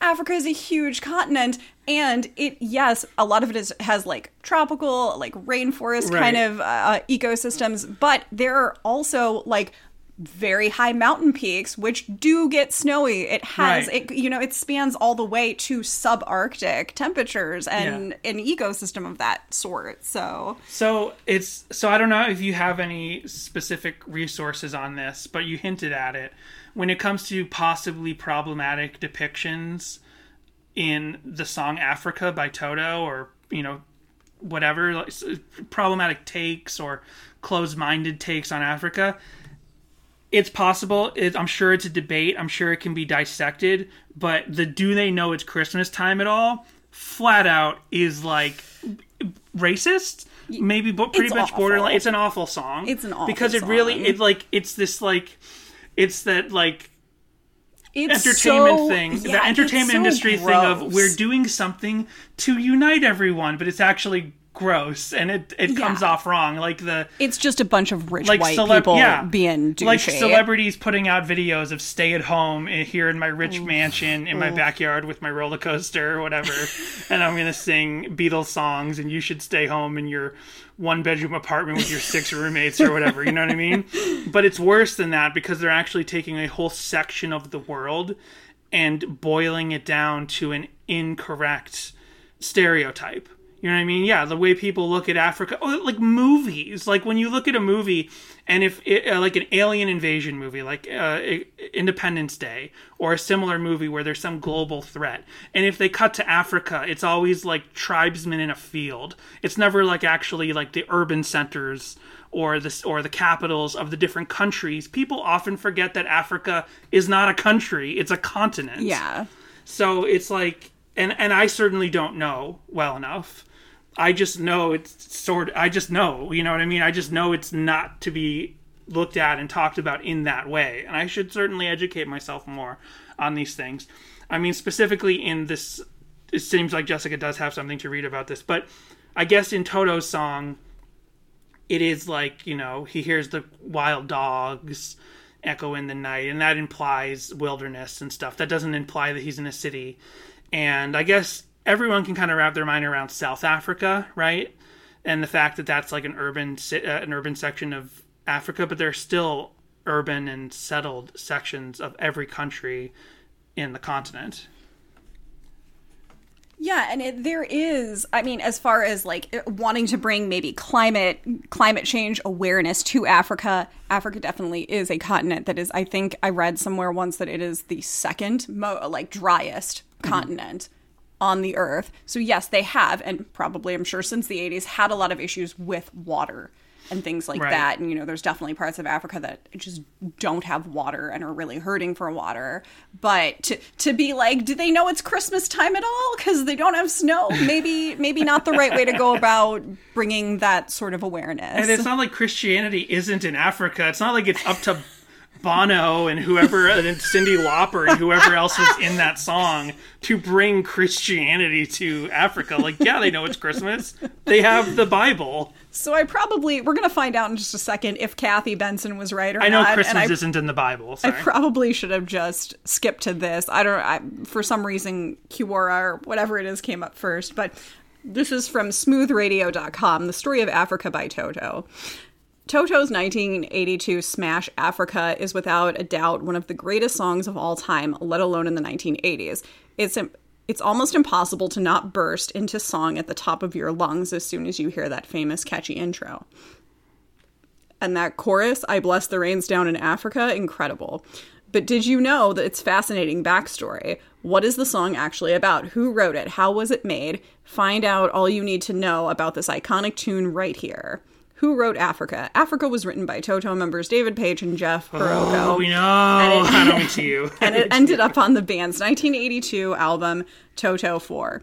Africa is a huge continent and it, yes, a lot of it is has like tropical, like rainforest kind of uh, ecosystems, but there are also like very high mountain peaks which do get snowy it has Right. it you know it spans all the way to subarctic temperatures and an ecosystem of that sort so So it's so I don't know if you have any specific resources on this, but you hinted at it. When it comes to possibly problematic depictions in the song Africa by Toto or, you know, whatever like, problematic takes or closed-minded takes on Africa, it's possible. It, I'm sure it's a debate. I'm sure it can be dissected. But the do they know it's Christmas time at all? Flat out is like racist. Maybe, but pretty It's much awful. borderline. It's an awful song. It's an awful because it really song. it like it's this like it's that like it's entertainment so- thing, yeah, the entertainment so industry thing of we're doing something to unite everyone, but it's actually gross and it it comes off wrong. Like the it's just a bunch of rich like white celeb- people yeah, being douchey. like celebrities putting out videos of stay at home here in my rich mansion in my backyard with my roller coaster or whatever, and I'm gonna sing Beatles songs, and you should stay home in your one bedroom apartment with your six roommates or whatever. You know what I mean? But it's worse than that because they're actually taking a whole section of the world and boiling it down to an incorrect stereotype. You know what I mean? Yeah, the way people look at Africa, oh, like movies. Like when you look at a movie, and if it, uh, like an alien invasion movie, like uh, Independence Day, or a similar movie where there's some global threat, and if they cut to Africa, it's always like tribesmen in a field. It's never like actually like the urban centers or the or the capitals of the different countries. People often forget that Africa is not a country; it's a continent. yeah So it's like, and and I certainly don't know well enough. I just know it's sort. I just know, you know what I mean. I just know it's not to be looked at and talked about in that way, and I should certainly educate myself more on these things. I mean, specifically in this, it seems like Jessica does have something to read about this, but I guess in Toto's song, it is like you know he hears the wild dogs echo in the night and that implies wilderness and stuff that doesn't imply that he's in a city and i guess everyone can kind of wrap their mind around south africa right? And the fact that that's like an urban uh, an urban section of africa but there's still urban and settled sections of every country in the continent. Yeah, and it, there is, I mean, as far as like wanting to bring maybe climate climate change awareness to Africa, Africa definitely is a continent that is. I think I read somewhere once that it is the second mo- like driest continent on the earth. So yes, they have, and probably I'm sure since the 80s had a lot of issues with water. and things like Right. that. And you know, there's definitely parts of Africa that just don't have water and are really hurting for water. But to to be like, do they know it's Christmas time at all? Because they don't have snow. Maybe maybe not the right way to go about bringing that sort of awareness. And it's not like Christianity isn't in Africa. It's not like it's up to Bono and whoever uh, and Cyndi Lauper and whoever else was in that song to bring Christianity to Africa. Like, yeah, they know it's Christmas. They have the Bible. So I probably we're gonna find out in just a second if Kathy Benson was right or not. I know not. Christmas I isn't in the Bible. I probably should have just skipped to this. I don't. I, for some reason, Kiwara or whatever it is came up first, but this is from SmoothRadio.com. The story of Africa by Toto. Toto's 1982 smash Africa is without a doubt one of the greatest songs of all time, let alone in the 1980s. It's it's almost impossible to not burst into song at the top of your lungs as soon as you hear that famous catchy intro. And that chorus, I bless the rains down in Africa, incredible. But did you know that it's fascinating backstory? What is the song actually about? Who wrote it? How was it made? Find out all you need to know about this iconic tune right here. Who wrote Africa? Africa was written by Toto members David Paich and Jeff Porcaro. Oh, we know. it- I mean you. and it ended up on the band's 1982 album Toto 4.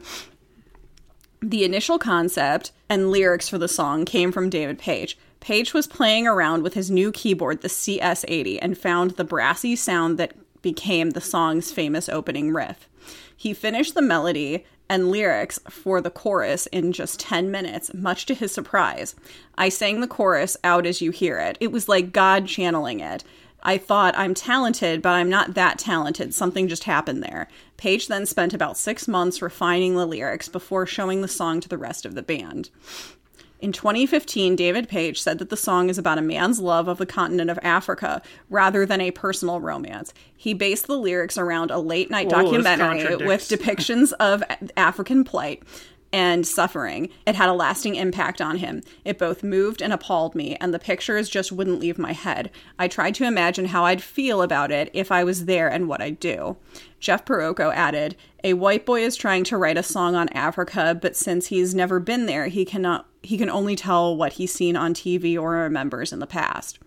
The initial concept and lyrics for the song came from David Paich. Paich was playing around with his new keyboard, the CS80, and found the brassy sound that became the song's famous opening riff. He finished the melody and lyrics for the chorus in just 10 minutes, much to his surprise. I sang the chorus out as you hear it. It was like God channeling it. I thought, I'm talented, but I'm not that talented. Something just happened there. Paich then spent about six months refining the lyrics before showing the song to the rest of the band. In 2015, David Paich said that the song is about a man's love of the continent of Africa rather than a personal romance. He based the lyrics around a late night Whoa, documentary with depictions of African plight and suffering. It had a lasting impact on him. It both moved and appalled me, and the pictures just wouldn't leave my head. I tried to imagine how I'd feel about it if I was there and what I'd do. Jeff Porcaro added, A white boy is trying to write a song on Africa, but since he's never been there, he cannot he can only tell what he's seen on TV or remembers in the past.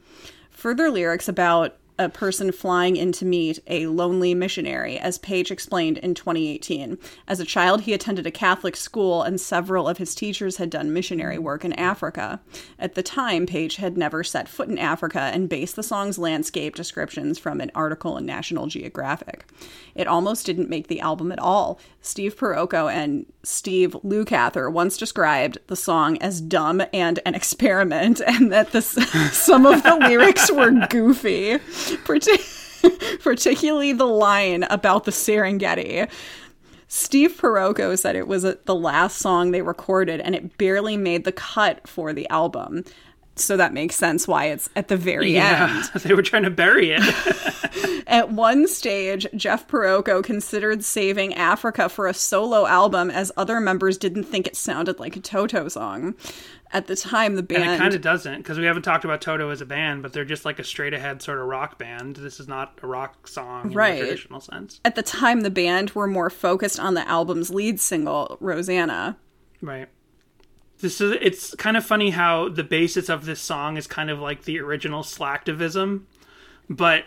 Further lyrics about a person flying in to meet a lonely missionary, as Paich explained in 2018. As a child, he attended a Catholic school, and several of his teachers had done missionary work in Africa. At the time, Paich had never set foot in Africa and based the song's landscape descriptions from an article in National Geographic. It almost didn't make the album at all. Steve Porcaro and Steve Lukather once described the song as dumb and an experiment, and that some of the lyrics were goofy, partic- particularly the line about the Serengeti. Steve Porcaro said it was uh the last song they recorded, and it barely made the cut for the album. So that makes sense why it's at the very end. They were trying to bury it. At one stage, Jeff Porcaro considered saving Africa for a solo album as other members didn't think it sounded like a Toto song. At the time, the band And it kind of doesn't because we haven't talked about Toto as a band, but they're just like a straight ahead sort of rock band. This is not a rock song in Right. the traditional sense. at the time the band were more focused on the album's lead single, Rosanna. Right. This is it's kind of funny how the basis of this song is kind of like the original slacktivism, but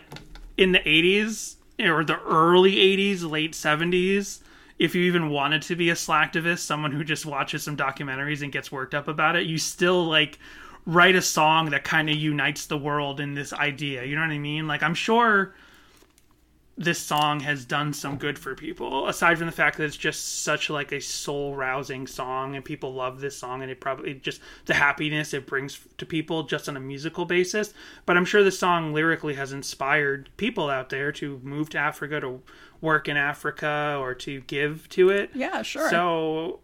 in the 80s or the early 80s, late 70s, if you even wanted to be a slacktivist, someone who just watches some documentaries and gets worked up about it, you still like write a song that kind of unites the world in this idea. You know what I mean? Like I'm sure this song has done some good for people aside from the fact that it's just such like a soul rousing song and people love this song and it probably just the happiness it brings to people just on a musical basis but i'm sure the song lyrically has inspired people out there to move to africa to work in africa or to give to it Yeah, sure. so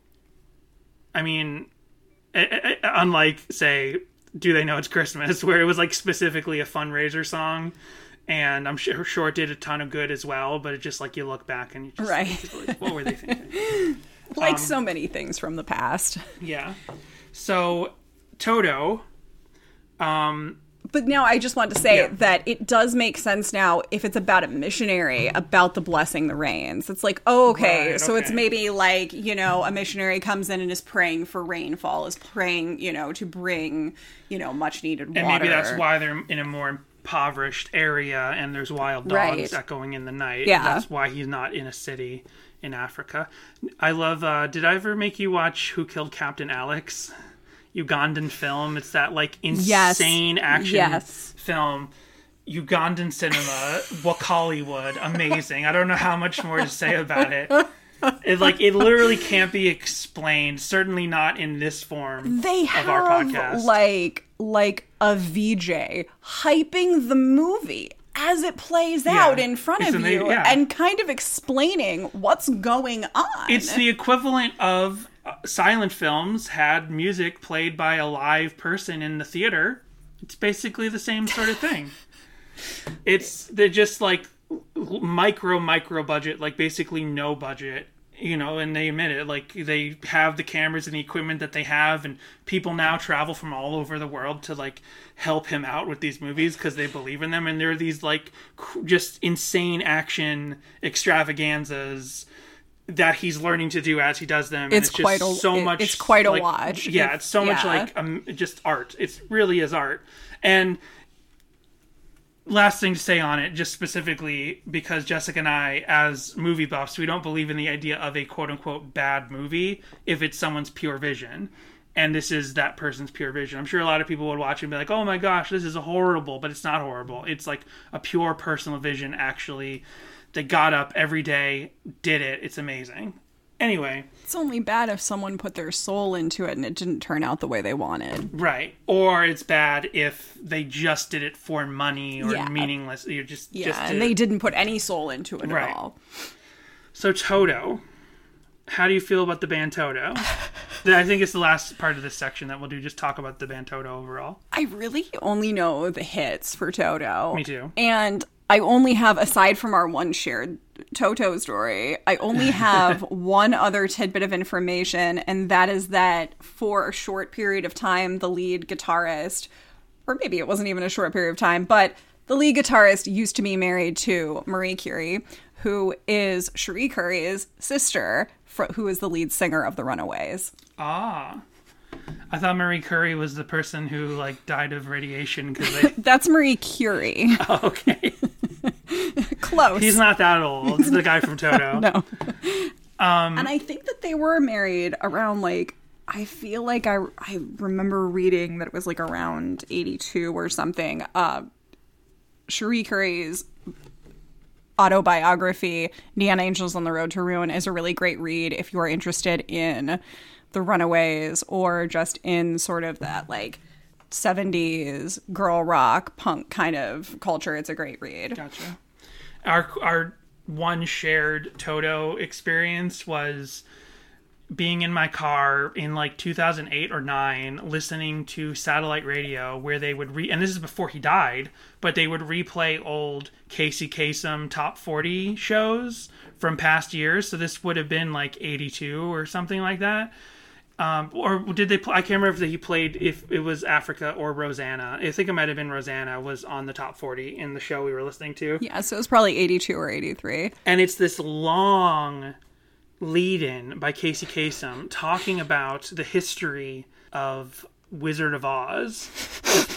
i mean unlike say do they know it's christmas where it was like specifically a fundraiser song and i'm sure, sure it did a ton of good as well but it just like you look back and you just Right. like, what were they thinking like Um, so many things from the past. yeah so toto um but now I just want to say Yeah. that it does make sense now if it's about a missionary about the blessing the rains. It's like, oh, okay, Right, so it's maybe like, you know, a missionary comes in and is praying for rainfall, is praying, you know, to bring, you know, much needed water. And maybe that's why they're in a more impoverished area and there's wild dogs Right. echoing in the night. Yeah. That's why he's not in a city in Africa. I love uh did I ever make you watch Who Killed Captain Alex? Ugandan film. It's that like Yes. insane action Yes. film. Ugandan cinema, Wakaliwood, amazing. I don't know how much more to say about it. It like it literally can't be explained. Certainly not in this form they of our have podcast. like like a VJ hyping the movie as it plays out in front It's of ama- you yeah. and kind of explaining what's going on. It's the equivalent of silent films had music played by a live person in the theater. It's basically the same sort of thing. It's they're just like micro micro budget, like basically no budget, you know, and they admit it. Like they have the cameras and the equipment that they have, and people now travel from all over the world to like help him out with these movies because they believe in them, and there are these like cr- just insane action extravaganzas that he's learning to do as he does them. It's just quite a- so much. it's quite a like, watch. Yeah, it's so much like um, just art. It really is art. And last thing to say on it, just specifically because Jessica and I, as movie buffs, we don't believe in the idea of a quote unquote bad movie if it's someone's pure vision. And this is that person's pure vision. I'm sure a lot of people would watch it and be like, oh my gosh, this is horrible, but it's not horrible. It's like a pure personal vision, actually. They got up every day, did it. It's amazing. Anyway, It's only bad if someone put their soul into it and it didn't turn out the way they wanted. Right. Or it's bad if they just did it for money or Yeah. meaningless. You're just Yeah, just and they didn't put any soul into it Right. at all. So Toto, how do you feel about the band Toto? I think it's the last part of this section that we'll do. Just talk about the band Toto overall. I really only know the hits for Toto. Me too. And I only have, aside from our one shared Toto story, I only have one other tidbit of information, and that is that for a short period of time, the lead guitarist, or maybe it wasn't even a short period of time, but the lead guitarist used to be married to Marie Currie, who is Cherie Currie's sister, fr- who is the lead singer of the Runaways. Ah. I thought Marie Curie was the person who like died of radiation because they. That's Marie Curie. okay, Close. he's not that old. The guy from Toto. No. Um, and I think that they were married around like I feel like I I remember reading that it was like around 82 or something. Uh Cherie Currie's autobiography, Neon Angels on the Road to Ruin, is a really great read if you are interested in the Runaways or just in sort of that like 70s girl rock punk kind of culture. It's a great read. Gotcha. Our our one shared Toto experience was being in my car in like 2008 or 9 listening to satellite radio where they would re and this is before he died but they would replay old Casey Kasem top 40 shows from past years so this would have been like 82 or something like that um, or did they? Pl- I can't remember if he played if it was Africa or Rosanna. I think it might have been Rosanna was on the top forty in the show we were listening to. Yeah, so it was probably 82 or 83. And it's this long lead in by Casey Kasem talking about the history of Wizard of Oz.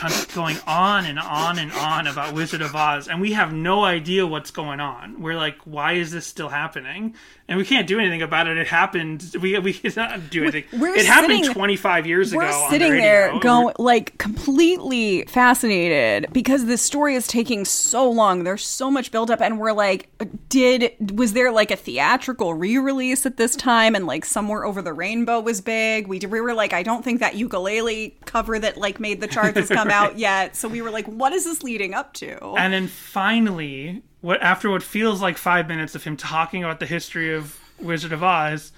Of going on and on and on about Wizard of Oz, and we have no idea what's going on. We're like, why is this still happening? And we can't do anything about it. It happened. We we cannot do anything. we're it happened sitting- 25 years ago. We're on the sitting radio. there going like completely fascinated because this story is taking so long. There's so much buildup, and we're like, did was there like a theatrical re-release at this time? And like somewhere over the rainbow was big. We we were like, I don't think that ukulele cover that like made the charts has come out yet. So we were like, what is this leading up to? And then finally, what after what feels like five minutes of him talking about the history of Wizard of Oz,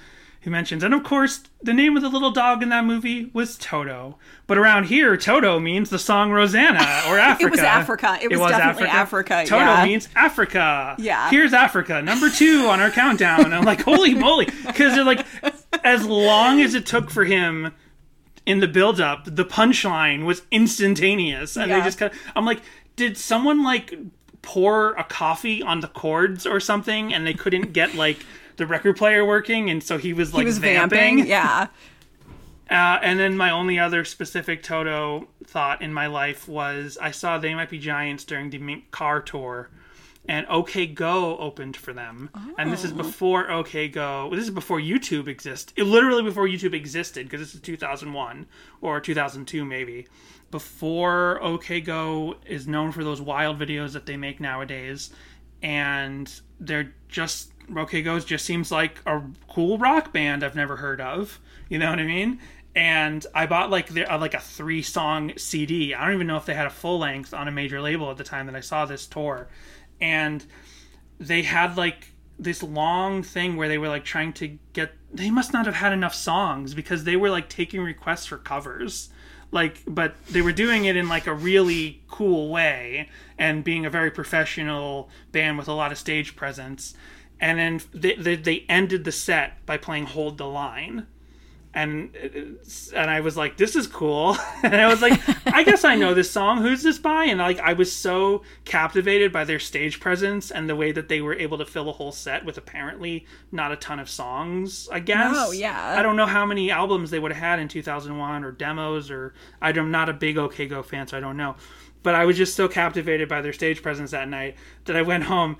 he mentions, and of course, the name of the little dog in that movie was Toto. But around here, Toto means the song Rosanna or Africa. It was Africa. It was definitely Africa, Toto yeah. means Africa. Yeah. Here's Africa, number two on our countdown. And I'm like, holy moly. Because they're like, as long as it took for him in the build up, the punchline was instantaneous, and Yeah. they just kind of. I'm like, did someone like pour a coffee on the chords or something, and they couldn't get like the record player working, and so he was like he was vamping. Yeah. Uh, and then my only other specific Toto thought in my life was I saw They Might Be Giants during the Mink Car tour, and OK Go opened for them. And this is before OK Go. This is before YouTube existed. Literally before YouTube existed, because this is 2001 or 2002 maybe. Before OK Go is known for those wild videos that they make nowadays, and they're just OK Go's just seems like a cool rock band I've never heard of. You know what I mean? And I bought like the, uh, like a three song CD. I don't even know if they had a full length on a major label at the time that I saw this tour, and they had like this long thing where they were like trying to get. They must not have had enough songs because they were like taking requests for covers like but they were doing it in like a really cool way and being a very professional band with a lot of stage presence and then they, they, they ended the set by playing hold the line and and I was like, "This is cool," and I was like, "I guess I know this song. Who's this by?" And like, I was so captivated by their stage presence and the way that they were able to fill a whole set with apparently not a ton of songs. I oh, guess. No, yeah. I don't know how many albums they would have had in 2001 or demos, or I'm not a big OK Go fan, so I don't know. But I was just so captivated by their stage presence that night that I went home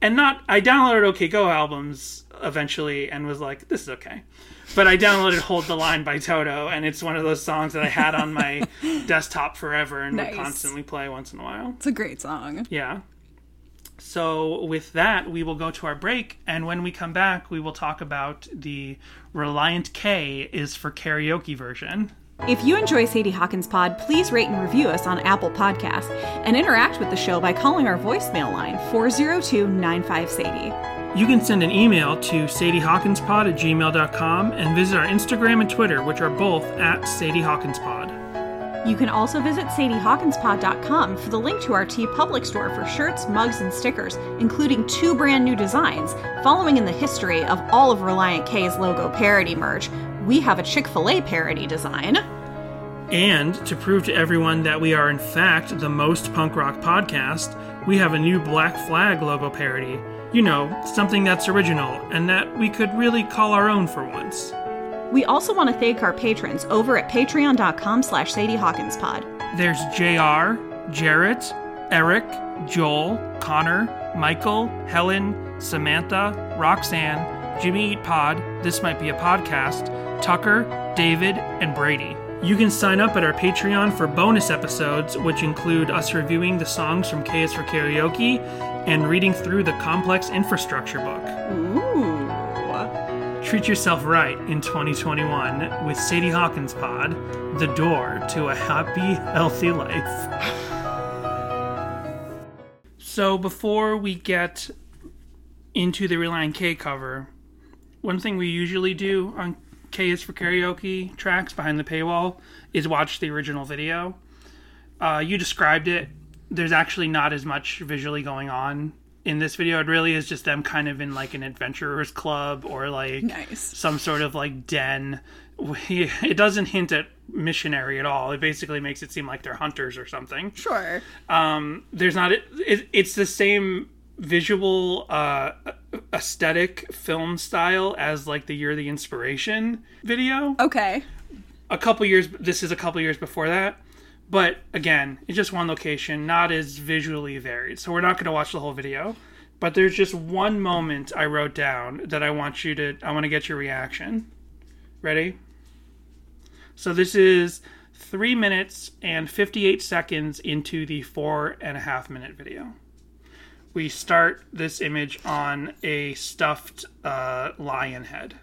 and not. I downloaded OK Go albums eventually and was like, "This is okay." But I downloaded "Hold the Line" by Toto, and it's one of those songs that I had on my desktop forever and Nice. would constantly play once in a while. It's a great song. Yeah. So with that, we will go to our break, and when we come back, we will talk about the Relient K is for karaoke version. If you enjoy Sadie Hawkins Pod, please rate and review us on Apple Podcasts and interact with the show by calling our voicemail line 402 95 Sadie. You can send an email to sadiehawkinspod at gmail.com and visit our Instagram and Twitter, which are both at sadiehawkinspod. You can also visit sadiehawkinspod.com for the link to our T Public store for shirts, mugs, and stickers, including two brand new designs. Following in the history of all of Relient K's logo parody merch, we have a Chick fil A parody design. And to prove to everyone that we are in fact the most punk rock podcast, we have a new Black Flag logo parody. You know, something that's original and that we could really call our own for once. We also want to thank our patrons over at patreon.com slash sadiehawkinspod. There's JR, Jarrett, Eric, Joel, Connor, Michael, Helen, Samantha, Roxanne, Jimmy Eat Pod, This Might Be a Podcast, Tucker, David, and Brady. You can sign up at our Patreon for bonus episodes, which include us reviewing the songs from K's for Karaoke and reading through the complex infrastructure book. Ooh. Treat yourself right in 2021 with Sadie Hawkins Pod, the door to a happy, healthy life. So, before we get into the Relient K cover, one thing we usually do on K is for Karaoke tracks behind the paywall is watch the original video. Uh, you described it. There's actually not as much visually going on in this video. It really is just them kind of in like an adventurers club or like Nice. some sort of like den. It doesn't hint at missionary at all. It basically makes it seem like they're hunters or something Sure. there's not it, it, it's the same visual uh aesthetic film style as like the year of the inspiration video Okay. a couple years this is a couple years before that but again it's just one location not as visually varied. So we're not going to watch the whole video. But there's just one moment i wrote down that i want you to i want to get your reaction. Ready? So this is three minutes and 58 seconds into the four and a half minute video. We start this image on a stuffed uh, lion head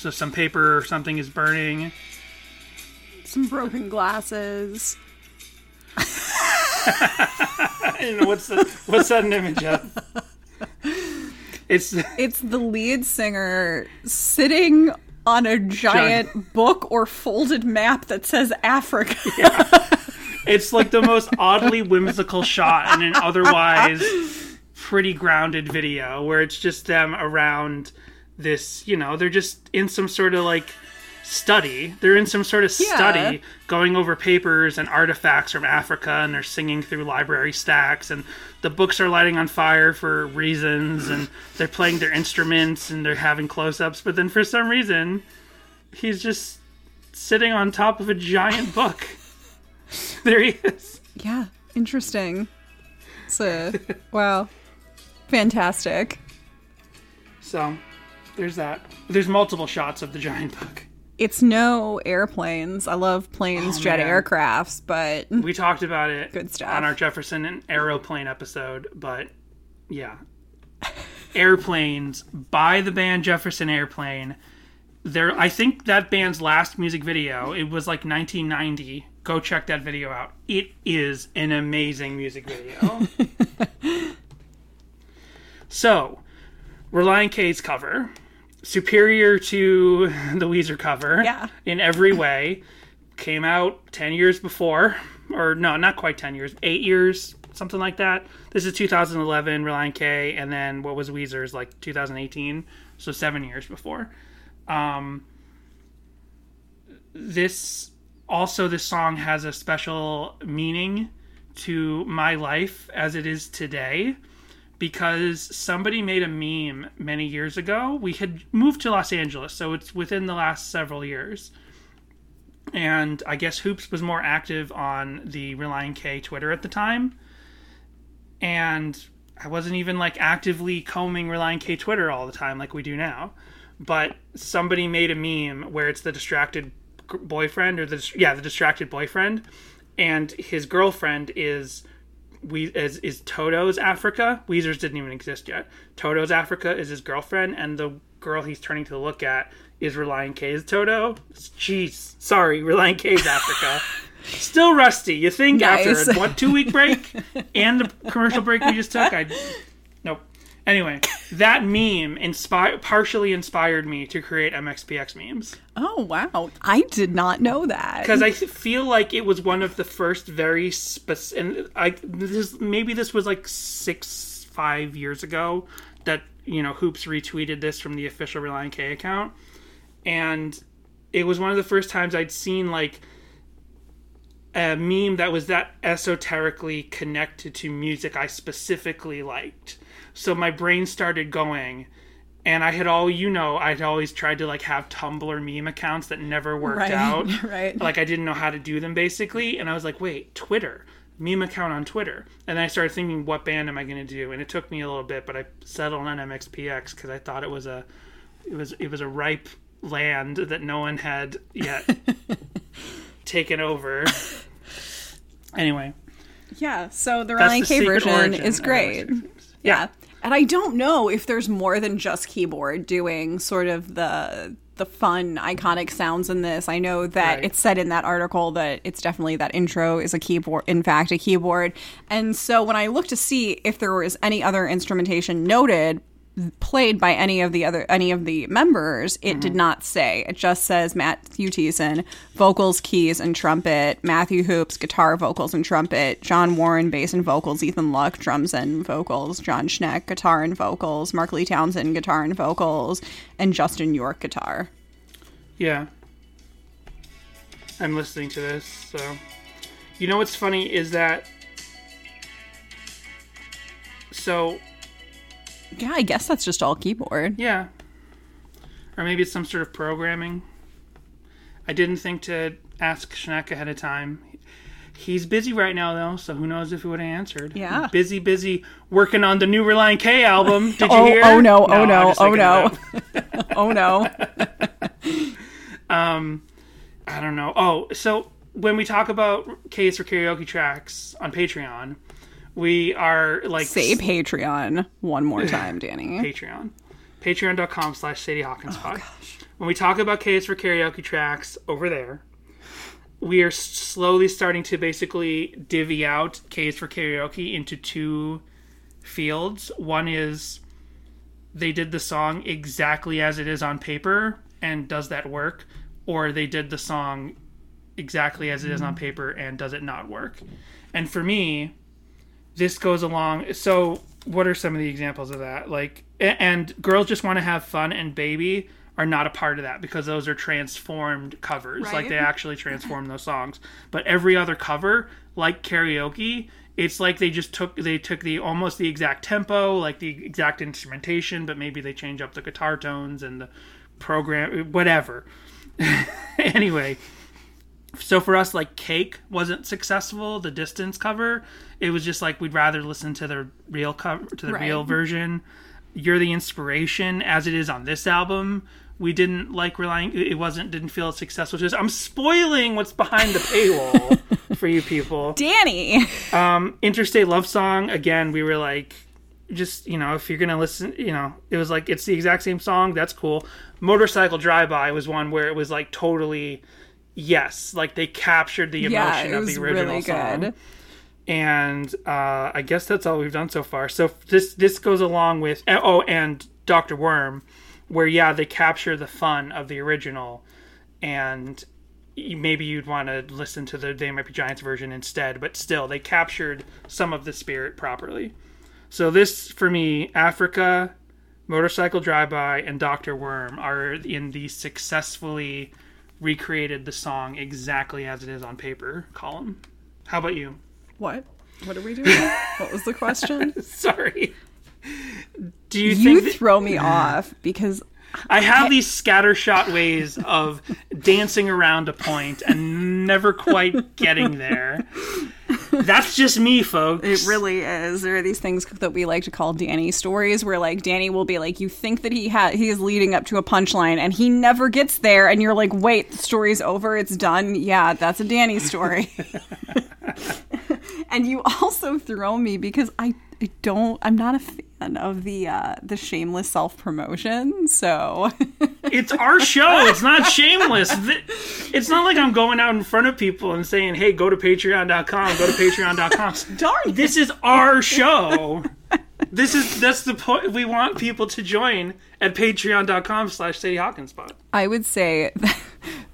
so some paper or something is burning Some broken glasses. I what's the, what's that an image of it's It's the lead singer sitting on a giant book or folded map that says Africa. it's like the most oddly whimsical shot in an otherwise pretty grounded video where it's just them around this, you know, they're just in some sort of like study. They're in some sort of Yeah. study going over papers and artifacts from Africa and they're singing through library stacks and the books are lighting on fire for reasons and they're playing their instruments and they're having close-ups but then for some reason he's just sitting on top of a giant book. there he is. Yeah, interesting. A wow, fantastic. So, there's that. There's multiple shots of the giant book. It's no airplanes. I love planes, Oh, jet man. aircrafts, but We talked about it Good stuff. on our Jefferson and Aeroplane episode, but yeah. Airplanes by the band Jefferson Airplane. There I think that band's last music video, it was like 1990. Go check that video out. It is an amazing music video. so, Relient K's cover, superior to the Weezer cover Yeah. in every way, came out 10 years before, or no, not quite 10 years, 8 years, something like that. This is 2011, Relient K, and then what was Weezer's like 2018, so 7 years before. Um, this also this song has a special meaning to my life as it is today because somebody made a meme many years ago. We had moved to Los Angeles, so it's within the last several years. And I guess Hoopes was more active on the Relient K Twitter at the time. And I wasn't even like actively combing Relient K Twitter all the time like we do now. But somebody made a meme where it's the distracted boyfriend or the yeah, the distracted boyfriend and his girlfriend is we is, is Toto's Africa. Weezer's didn't even exist yet. Toto's Africa is his girlfriend, and the girl he's turning to look at is Relient K's Toto. Jeez, sorry, Relient K's Africa. Still rusty. You think Nice. after a what two week break and the commercial break we just took? I nope. Anyway, that meme inspired partially inspired me to create MXPX memes oh wow, I did not know that. because I feel like it was one of the first very specific. And I this maybe this was like six five years ago that you know Hoopes retweeted this from the official Relient K account, and it was one of the first times I'd seen like a meme that was that esoterically connected to music I specifically liked. So my brain started going. And I had all you know, I'd always tried to like have Tumblr meme accounts that never worked Right, out right. like I didn't know how to do them basically, and I was like, wait, Twitter, meme account on Twitter, and then I started thinking, what band am I going to do? And it took me a little bit, but I settled on MXPX because I thought it was a, it was it was a ripe land that no one had yet taken over. Anyway, yeah, so the that's K version is great. MXPX. Yeah. And I don't know if there's more than just keyboard doing sort of the the fun iconic sounds in this. I know that Right. it's said in that article that it's definitely that intro is a keyboard in fact a keyboard. And so when I looked to see if there was any other instrumentation noted played by any of the other any of the members, it Mm-hmm. did not say. It just says Matthew Thiessen, vocals, keys, and trumpet. Matthew Hoopes, guitar, vocals, and trumpet. John Warne, bass and vocals. Ethan Luck, drums and vocals. John Schneck, guitar and vocals. Mark Lee Townsend, guitar and vocals, and Justin York, guitar. Yeah. I'm listening to this, so. You know what's funny is that. So, Yeah, I guess that's just all keyboard. yeah. Or maybe it's some sort of programming. I didn't think to ask Schneck ahead of time. He's busy right now, though, so who knows if he would have answered. Yeah. Busy, busy working on the new Relient K album. Did you Oh, hear? oh no, oh no, oh no. oh no. Um, I don't know. Oh, so when we talk about K's for karaoke tracks on Patreon, we are like Say Patreon one more time, Danny. Patreon. Patreon.com slash Sadie Hawkins oh, Pod. When we talk about K's for karaoke tracks over there, we are slowly starting to basically divvy out K's for karaoke into two fields. One is they did the song exactly as it is on paper and does that work, or they did the song exactly as it is on mm-hmm. paper and does it not work. And for me, this goes along. So what are some of the examples of that? Like, and girls just want to have fun and baby are not a part of that because those are transformed covers. Like they actually transform those songs. But every other cover, like karaoke, it's like they just took they took the almost the exact tempo, like the exact instrumentation, but maybe they change up the guitar tones and the program, whatever. anyway, so for us like cake wasn't successful the distance cover it was just like we'd rather listen to the real cover to the Right. real version you're the inspiration as it is on this album we didn't like relying it wasn't didn't feel as successful Just i'm spoiling what's behind the paywall for you people Danny. Um, interstate love song again we were like just you know if you're gonna listen you know it was like it's the exact same song that's cool motorcycle drive by was one where it was like totally yes like they captured the emotion Yeah, it of the original really song good. And uh, I guess that's all we've done so far. So this this goes along with oh, and Doctor Worm, where yeah they capture the fun of the original, and maybe you'd want to listen to the They Might Be Giants version instead, but still they captured some of the spirit properly. So this for me, Africa, Motorcycle Drive By, and Doctor Worm are in the successfully recreated the song exactly as it is on paper column. How about you? What? What are we doing? what was the question? Sorry. Do you, You think that throw me off because I have these scattershot ways of dancing around a point and never quite getting there? That's just me, folks. It really is. There are these things that we like to call Danny stories, where like Danny will be like, you think that he had he is leading up to a punchline, and he never gets there, and you're like, wait, the story's over, it's done. Yeah, that's a Danny story. and you also throw me because I, I don't. I'm not a fan of the uh, the shameless self promotion. So It's our show. It's not shameless. It's not like I'm going out in front of people and saying, "Hey, go to patreon.com, go to patreon.com." darn. This is our show. This is that's the point. We want people to join at patreon.com slash Sadie Hawkins. I would say that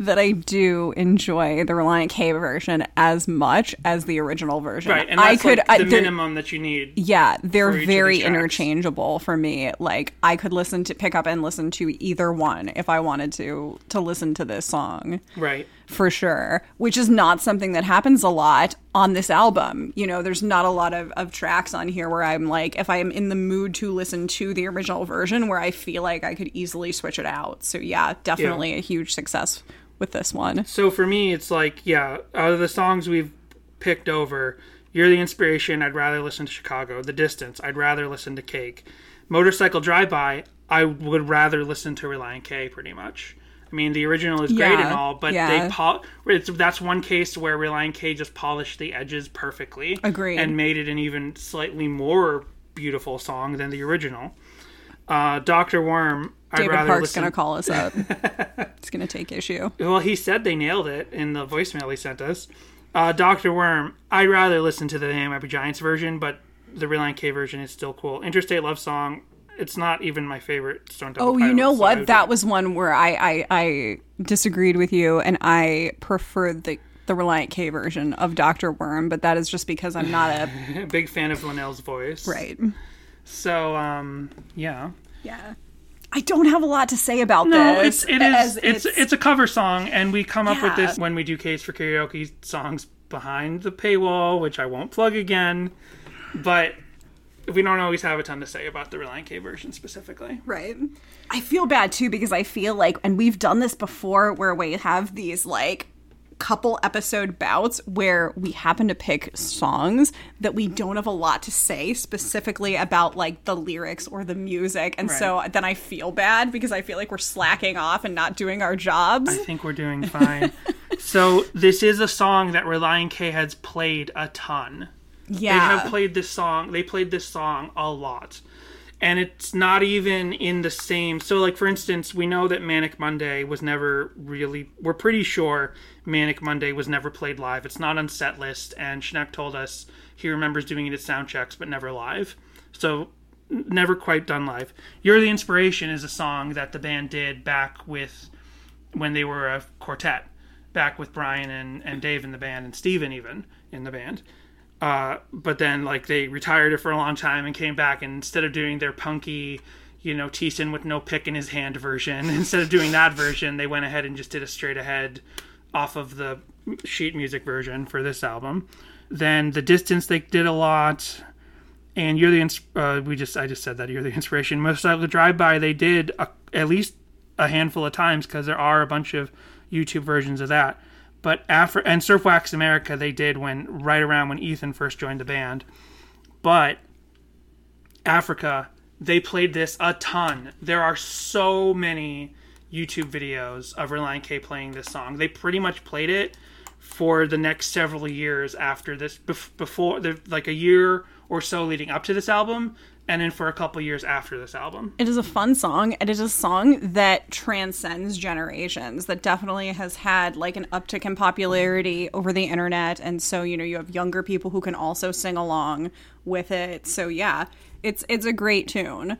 I do enjoy the Relient K version as much as the original version. Right, and I could like the they're- minimum that you need. Yeah, they're for each of very tracks. interchangeable for me. Like I could listen to pick up and listen to either one if I wanted to to listen to this song Right. For sure, which is not something that happens a lot on this album. You know, there's not a lot of, of tracks on here where I'm like, if I am in the mood to listen to the original version, where I feel like I could easily switch it out. So, yeah, definitely a huge success with this one. So for me, it's like, yeah, out of the songs we've picked over, You're the Inspiration, I'd rather listen to Chicago. The Distance, I'd rather listen to Cake. Motorcycle Drive By, I would rather listen to Relient K pretty much. I mean, the original is great and all, but yeah. they pol- it's, that's one case where Relient K just polished the edges perfectly. Agreed. And made it an even slightly more beautiful song than the original. Uh, Doctor Worm, I'd David rather Park's listen. going to call us up. He's going to take issue. Well, he said they nailed it in the voicemail he sent us. Uh, Doctor Worm, I'd rather listen to the Might Giants version, but the Relient K version is still cool. Interstate Love Song, it's not even my favorite Stone Temple Oh, you know so what? That was one where I, I, I disagreed with you, and I preferred the the Relient K version of Doctor Worm, but that is just because I'm not a big fan of Linnell's voice. right. So, um, yeah. Yeah, I don't have a lot to say about No, this. it's it is as it's it's a cover song, and we come up with this when we do K's for Karaoke songs behind the paywall, which I won't plug again. But we don't always have a ton to say about the Relient K version specifically. right. I feel bad too because I feel like, and we've done this before, where we have these like couple episode bouts where we happen to pick songs that we don't have a lot to say specifically about like the lyrics or the music and so then i feel bad because i feel like we're slacking off and not doing our jobs I think we're doing fine. so this is a song that Relient K has played a ton. They have played this song. They played this song a lot. And it's not even in the same. So, like, for instance, we know that Manic Monday was never really. We're pretty sure Manic Monday was never played live. It's not on set list. And Schneck told us he remembers doing it at sound checks, but never live. So, never quite done live. You're the Inspiration is a song that the band did back with when they were a quartet, back with Brian and, and Dave in the band, and Steven even in the band. Uh, but then like they retired it for a long time and came back and instead of doing their punky, you know, Thiessen with no pick in his hand version, instead of doing that version, they went ahead and just did a straight ahead off of the sheet music version for this album. Then the distance they did a lot, and you're the ins- uh, we just I just said that you're the inspiration. Most of the drive by they did a, at least a handful of times because there are a bunch of YouTube versions of that. But after and Surf Wax America they did when right around when Ethan first joined the band. But Africa they played this a ton. There are so many YouTube videos of Relient K playing this song. They pretty much played it for the next several years after this, before the like a year or so leading up to this album, and then for a couple years after this album. It is a fun song. And it is a song that transcends generations, that definitely has had like an uptick in popularity over the internet. And so, you know, you have younger people who can also sing along with it. So yeah, it's it's a great tune.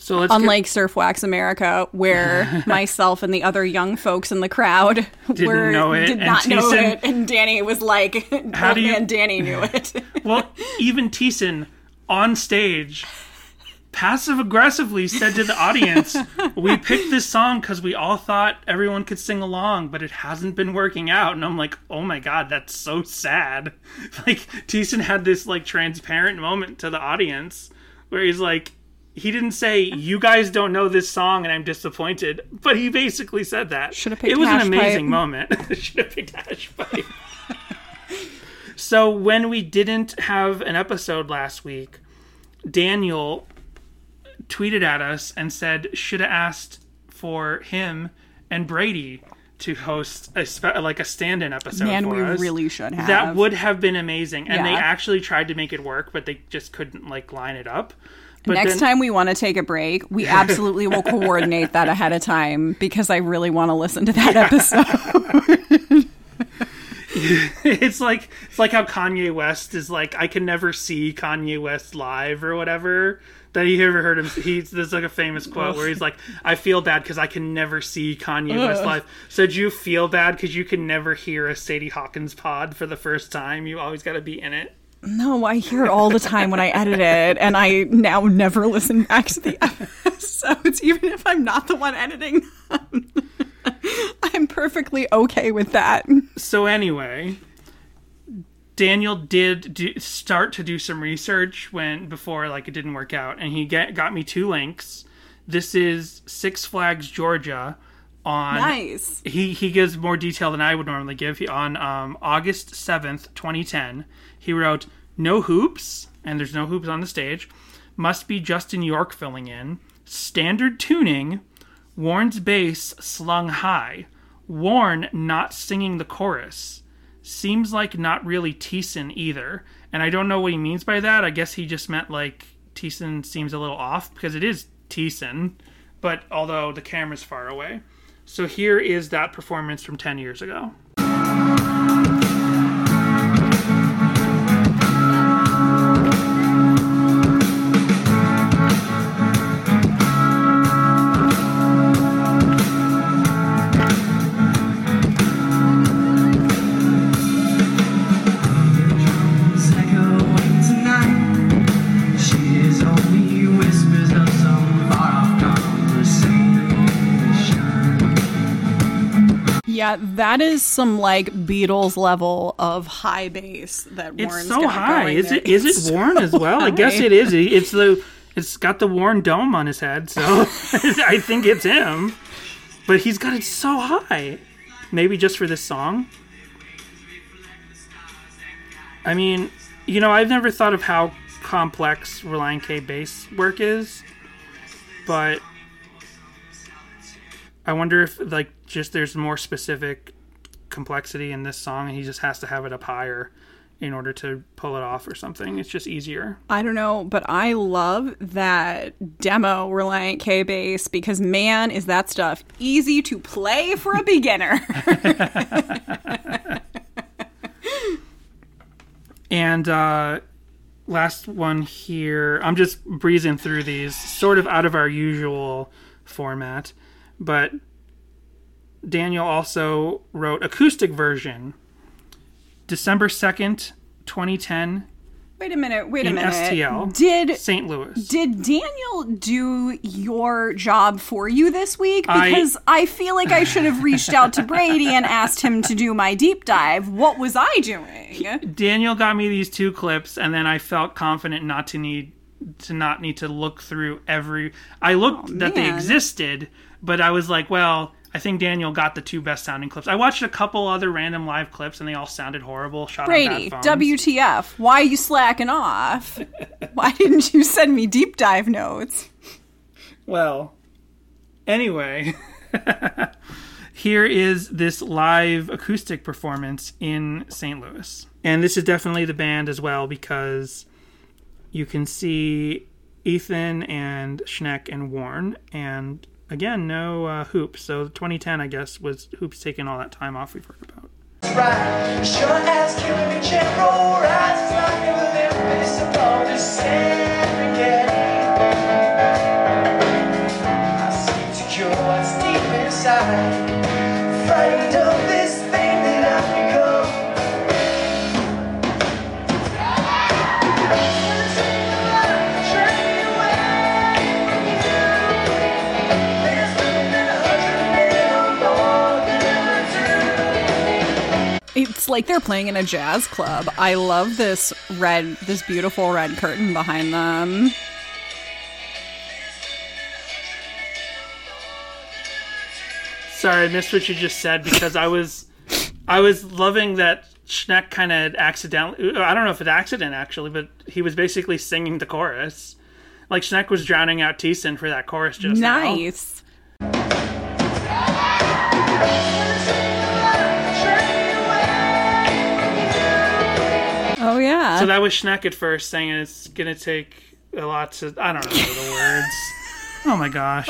So let's get- Unlike Surf Wax America, where myself and the other young folks in the crowd were, know it, did and not know it, and Danny was like, How do you- man Danny knew it. well, even Thiessen on stage passive aggressively said to the audience, "We picked this song because we all thought everyone could sing along, but it hasn't been working out." And I'm like, "Oh my god, that's so sad." Like Thiessen had this like transparent moment to the audience where he's like. He didn't say you guys don't know this song and I'm disappointed, but he basically said that. Should've picked It was an amazing Pipe. moment. Should have picked Hash Pipe. So when we didn't have an episode last week, Daniel tweeted at us and said should have asked for him and Brady to host a spe- like a stand-in episode Man, we us. really should have. That would have been amazing, and they actually tried to make it work, but they just couldn't like line it up. But Next then- time we want to take a break, we absolutely will coordinate that ahead of time because I really want to listen to that episode. it's like it's like how Kanye West is like I can never see Kanye West live or whatever. That you ever heard him? He's there's like a famous quote where he's like, "I feel bad because I can never see Kanye West live." So do you feel bad because you can never hear a Sadie Hawkins pod for the first time? You always got to be in it. no, I hear it all the time when I edit it, and I now never listen back to the episodes, even if I'm not the one editing them. I'm perfectly okay with that. So anyway, Daniel did do, start to do some research when before like it didn't work out, and he get, got me two links. This is Six Flags Georgia on Nice. he he gives more detail than I would normally give. He, on um, August seventh, twenty ten, he wrote no hoops, and there's no hoops on the stage. Must be Justin York filling in. Standard tuning. Warren's bass slung high. Warren not singing the chorus. Seems like not really Thiessen either. And I don't know what he means by that. I guess he just meant like Thiessen seems a little off because it is Thiessen, but although the camera's far away. So here is that performance from 10 years ago. Yeah, that is some like Beatles level of high bass that It's Warren's so high. Is it is it Warren as well? I guess it is. It's the it's got the Warren dome on his head, so I think it's him. But he's got it so high. Maybe just for this song. I mean, you know, I've never thought of how complex Relient K bass work is, but I wonder if like just there's more specific complexity in this song and he just has to have it up higher in order to pull it off or something. It's just easier. I don't know, but I love that demo Relient K bass because man, is that stuff easy to play for a beginner. And uh last one here. I'm just breezing through these sort of out of our usual format, but Daniel also wrote acoustic version December 2nd, 2010 Wait a minute. Wait a in minute. STL. Did St. Louis. did Daniel do your job for you this week? Because I, feel like I should have reached out to Brady and asked him to do my deep dive. What was I doing? Daniel got me these two clips, and then I felt confident not to need to not need to look through every. I looked oh, that they existed, but I was like, well, I think Daniel got the two best sounding clips. I watched a couple other random live clips, and they all sounded horrible. Shot Brady. WTF? Why are you slacking off? Why didn't you send me deep dive notes? Well, anyway, here is this live acoustic performance in St. Louis. And this is definitely the band as well because you can see Ethan and Schneck and Warren. And again, no uh, hoops. So 2010, I guess, was hoops taking all that time off we've heard about. It's like they're playing in a jazz club. I love this red, this beautiful red curtain behind them. Sorry, I missed what you just said because I was, I was loving that Schneck kind of accidentally. I don't know if it's accident actually, but he was basically singing the chorus. Like Schneck was drowning out Thiessen for that chorus just now. Nice. Yeah. So that was Schneck at first saying it's gonna take a lot to. I don't know the words. Oh my gosh,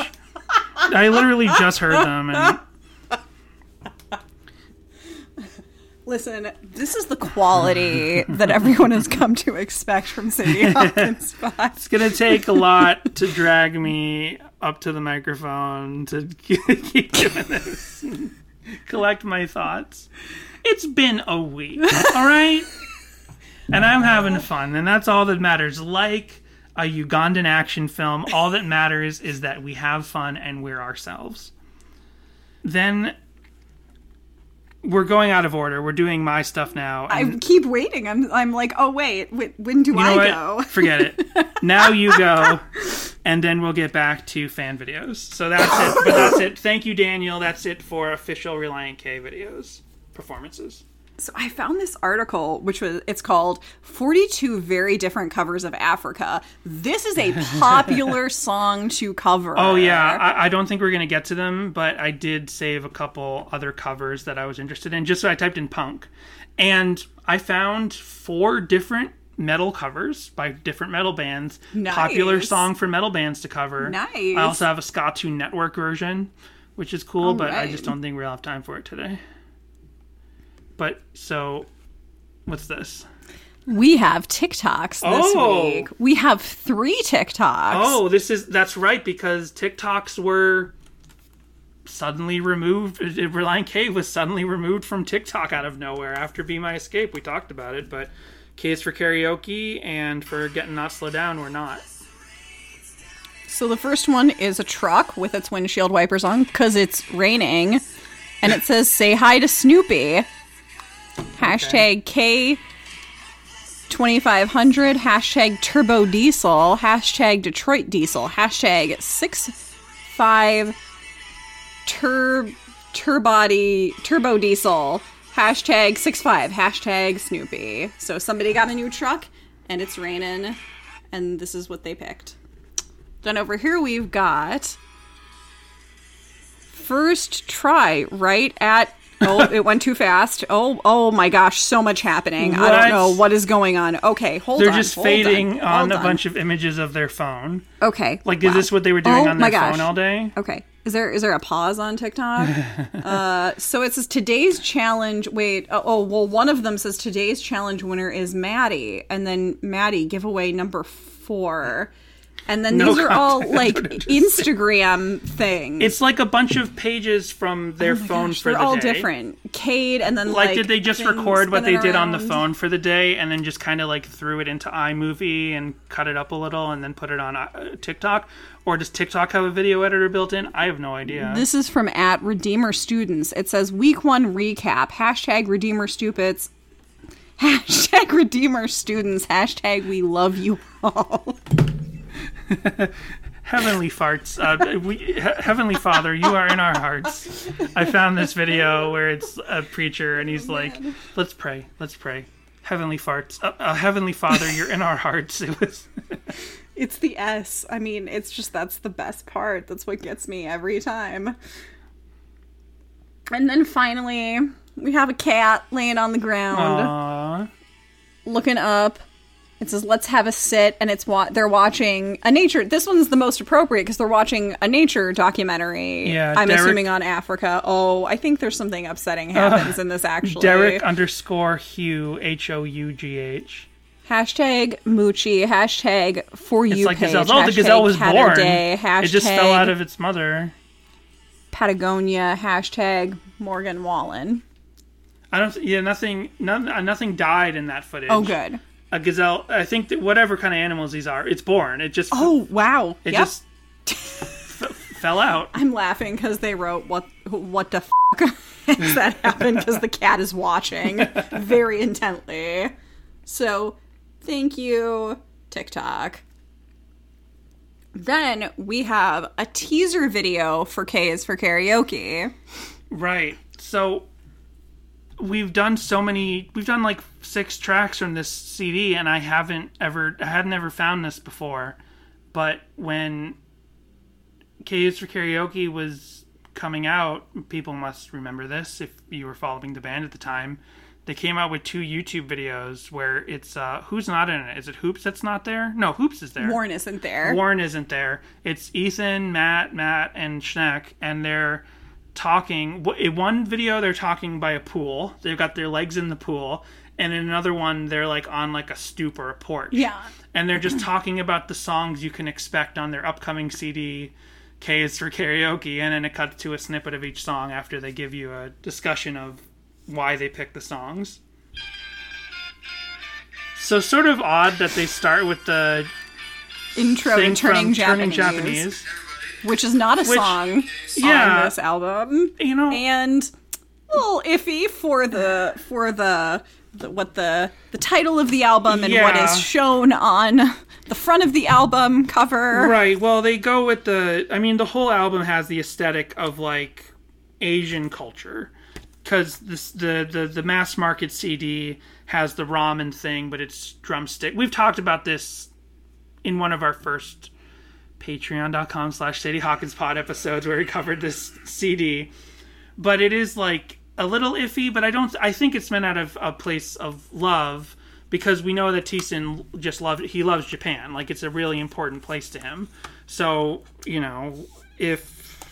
I literally just heard them and. Listen, this is the quality that everyone has come to expect from Cindy Hopkins Spot. It's gonna take a lot to drag me up to the microphone to keep doing this. Collect my thoughts. It's been a week, all right, and I'm having fun, and that's all that matters. Like a Ugandan action film, all that matters is that we have fun and we're ourselves. Then we're going out of order. We're doing my stuff now. I keep waiting. I'm, I'm like, oh wait, wait when do you know I what? go? Forget it. Now you go, and then we'll get back to fan videos. So that's it. But that's it. Thank you, Daniel. That's it for official Relient K videos performances. So I found this article, which was it's called "42 Very Different Covers of Africa." This is a popular song to cover. Oh yeah, I, I don't think we're gonna get to them, but I did save a couple other covers that I was interested in. Just so I typed in punk, and I found four different metal covers by different metal bands. Popular song for metal bands to cover. Nice. I also have a Ska Tune Network version, which is cool, but I just don't think we'll have time for it today. But so, what's this? We have TikToks this Oh. week. We have three TikToks. Oh, this is that's right because TikToks were suddenly removed. Relient K was suddenly removed from TikTok out of nowhere after Be My Escape. We talked about it, but K is for karaoke and for getting not slow down. We're not. So the first one is a truck with its windshield wipers on because it's raining, and it says "Say hi to Snoopy." Hashtag K. 2500 hashtag turbo diesel hashtag detroit diesel hashtag 65 tur turbody turbo diesel hashtag 65 hashtag snoopy so somebody got a new truck and it's raining and this is what they picked then over here we've got first try right at oh it went too fast oh oh my gosh so much happening i don't know what is going on okay hold on. They're just fading on, on, hold a bunch of images of their phone. okay Like, is wow. this what they were doing Oh on my their phone all day? Okay. Is there is there a pause on TikTok? uh, so it says today's challenge. Wait. Oh, oh, well, one of them says today's challenge winner is Maddie, and then Maddie giveaway number four. And then No these are all like what did you just say? Instagram things. It's like a bunch of pages from their Oh phone gosh, for they're the all day. different. Cade and then Like, like, did they just record what they spinning did on the phone for the day and then just kind of like threw it into iMovie and cut it up a little and then put it on uh, TikTok? Or does TikTok have a video editor built in? I have no idea. This is from at Redeemer Students. It says week one recap. Hashtag Redeemer Stupids. Hashtag Redeemer Students. Hashtag we love you all. Heavenly farts. Uh, we, he- Heavenly Father, you are in our hearts. I found this video where it's a preacher and he's like, let's pray, let's pray. Heavenly farts. Uh, uh, Heavenly Father, you're in our hearts. It was. It's the S. I mean, it's just that's the best part. That's what gets me every time. And then finally, we have a cat laying on the ground. Aww. looking up. It says, "Let's have a sit," and it's wa- they're watching a nature. This one's the most appropriate because they're watching a nature documentary. Yeah, I'm Derek- assuming on Africa. Oh, I think there's something upsetting happens in this actually. Derek underscore Hugh, H O U G H. hashtag Moochie. Hashtag for you. It's like page. gazelle. Oh, the gazelle was born. Day, hashtag It just fell out of its mother. Patagonia. Hashtag Morgan Wallen. I don't. Yeah, nothing. None, uh, nothing died in that footage. Oh, good. A gazelle. I think that whatever kind of animals these are, it's born. It just. Oh, wow. It yep. just f- fell out. I'm laughing because they wrote what what the fuck has that happened because the cat is watching very intently. So thank you, TikTok. Then we have a teaser video for K is for karaoke. Right. So we've done so many we've done like six tracks from this CD and I haven't ever I had never found this before. But when K for Karaoke was coming out, people must remember this if you were following the band at the time. They came out with two YouTube videos where it's uh who's not in it? Is it Hoops that's not there? No, Hoops is there. Warren isn't there. Warren isn't there. It's Ethan, Matt, Matt, and Schneck, and they're talking. In one video, they're talking by a pool. They've got their legs in the pool, and in another one, they're like on like a stoop or a porch. Yeah. and they're just talking about the songs you can expect on their upcoming CD. K is for karaoke, and then it cuts to a snippet of each song after they give you a discussion of why they picked the songs. So sort of odd that they start with the Intro turning Japanese, Turning Japanese. Which is not a Which- song Yeah. on this album. You know, and a little iffy for the for the, the what the the title of the album and what Yeah. is shown on the front of the album cover. right. Well, they go with the. I mean, the whole album has the aesthetic of like Asian culture, because the the the mass market CD has the ramen thing, but it's drumstick. We've talked about this in one of our first patreon.com slash Sadie Hawkins pod episodes where we covered this CD. But it is like a little iffy, but I don't I think it's meant out of a place of love because we know that Thiessen just loved he loves Japan. Like it's a really important place to him. So, you know, if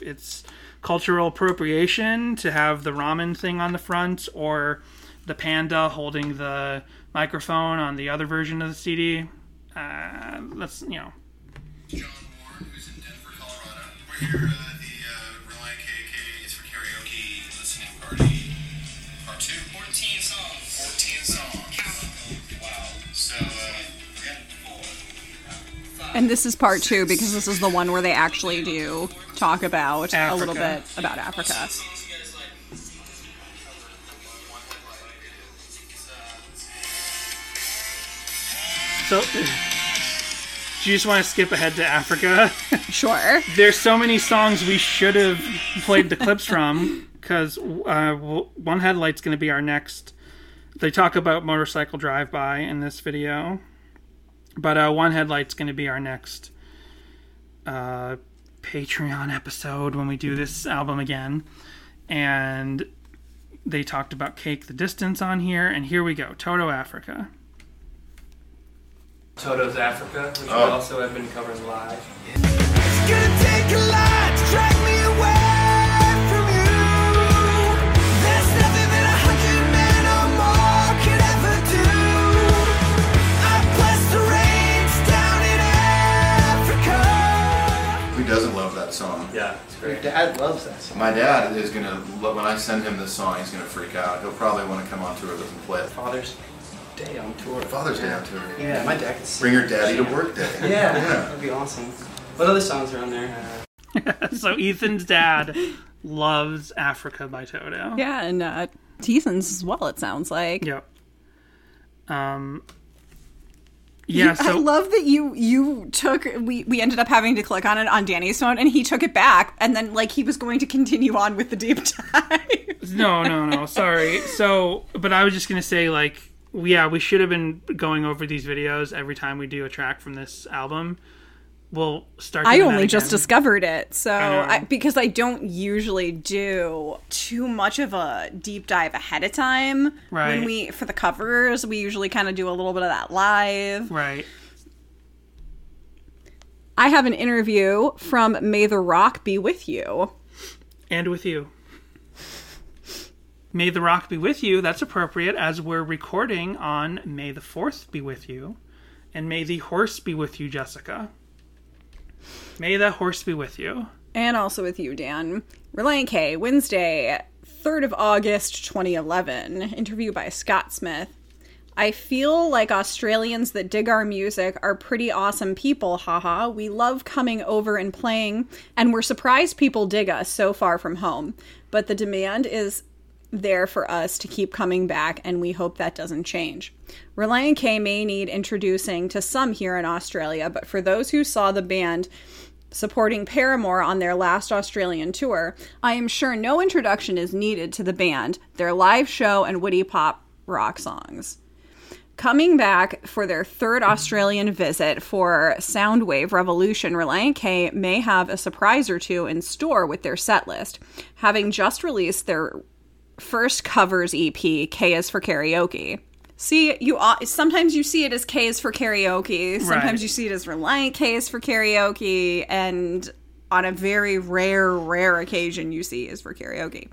it's cultural appropriation to have the ramen thing on the front or the panda holding the microphone on the other version of the CD, uh, that's, you know, John Warne, who's in Denver, Colorado. We're here at the uh, Relient KK is for karaoke listening party. Part two. 14 songs. 14 songs. Wow. So, uh, yeah, four. And this is part two because this is the one where they actually do talk about a little bit about Africa. Songs you guys like. So, do you just want to skip ahead to Africa? Sure. There's so many songs we should have played the clips from because uh, One Headlight's going to be our next. They talk about motorcycle drive-by in this video, but uh, One Headlight's going to be our next uh, Patreon episode when we do this album again, and they talked about Cake the Distance on here, and here we go, Toto Africa. Toto's Africa, which oh. we also have been covering live. Who doesn't love that song? Yeah, it's great. Your dad loves that song. My dad is gonna, when I send him this song, he's gonna freak out. He'll probably want to come on tour with us and play it. Fathers. Day on tour. Father's Day on tour. Yeah, my dad could sing. Bring your daddy to work day. Yeah, Yeah. that'd be awesome. What other songs are on there? So Ethan's dad loves Africa by Toto. Yeah, and uh, Thiessen's as well. It sounds like. Yep. Um. Yeah. I So love that you you took we we ended up having to click on it on Danny's phone and he took it back and then like he was going to continue on with the deep dive. no, no, no. Sorry. So, but I was just gonna say, like, yeah, we should have been going over these videos every time we do a track from this album. We'll start. I only just discovered it, so I. I, because I don't usually do too much of a deep dive ahead of time. Right. When we for the covers, we usually kind of do a little bit of that live. Right. I have an interview from May the Rock Be With You. and with you. May the rock be with you. That's appropriate as we're recording on May the 4th be with you. And may the horse be with you, Jessica. May the horse be with you. And also with you, Dan. Relient K, Wednesday, 3rd of August, 2011. Interview by Scott Smith. I feel like Australians that dig our music are pretty awesome people, haha. We love coming over and playing, and we're surprised people dig us so far from home. But the demand is there for us to keep coming back, and we hope that doesn't change. Relient K may need introducing to some here in Australia, but for those who saw the band supporting Paramore on their last Australian tour, I am sure no introduction is needed to the band, their live show, and Woody pop rock songs. Coming back for their third Australian visit for Soundwave Revolution, Relient K may have a surprise or two in store with their set list, having just released their first covers EP, K is for Karaoke. See, you sometimes you see it as K is for karaoke. Sometimes Right. you see it as Relient K is for karaoke, and on a very rare, rare occasion, you see is for karaoke.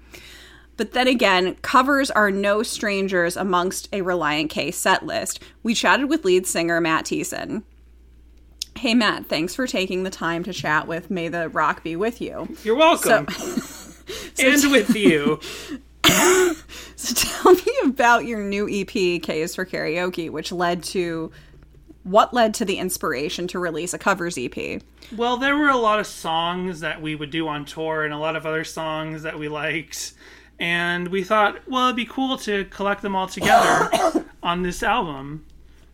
But then again, covers are no strangers amongst a Relient K set list. We chatted with lead singer Matt Thiessen. Hey Matt, thanks for taking the time to chat with May the Rock Be With You. You're welcome. and with you. So tell me about your new EP, K is for Karaoke, which led to what led to the inspiration to release a covers EP? Well, there were a lot of songs that we would do on tour and a lot of other songs that we liked. And we thought, well, it'd be cool to collect them all together on this album.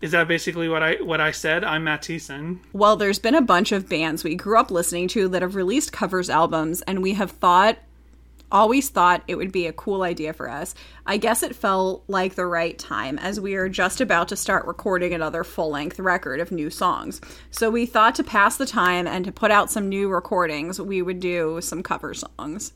Is that basically what I what I said? I'm Matt Thiessen. Well, there's been a bunch of bands we grew up listening to that have released covers albums, and we have thought, always thought it would be a cool idea for us. I guess it felt like the right time as we are just about to start recording another full length record of new songs. So we thought to pass the time and to put out some new recordings, we would do some cover songs.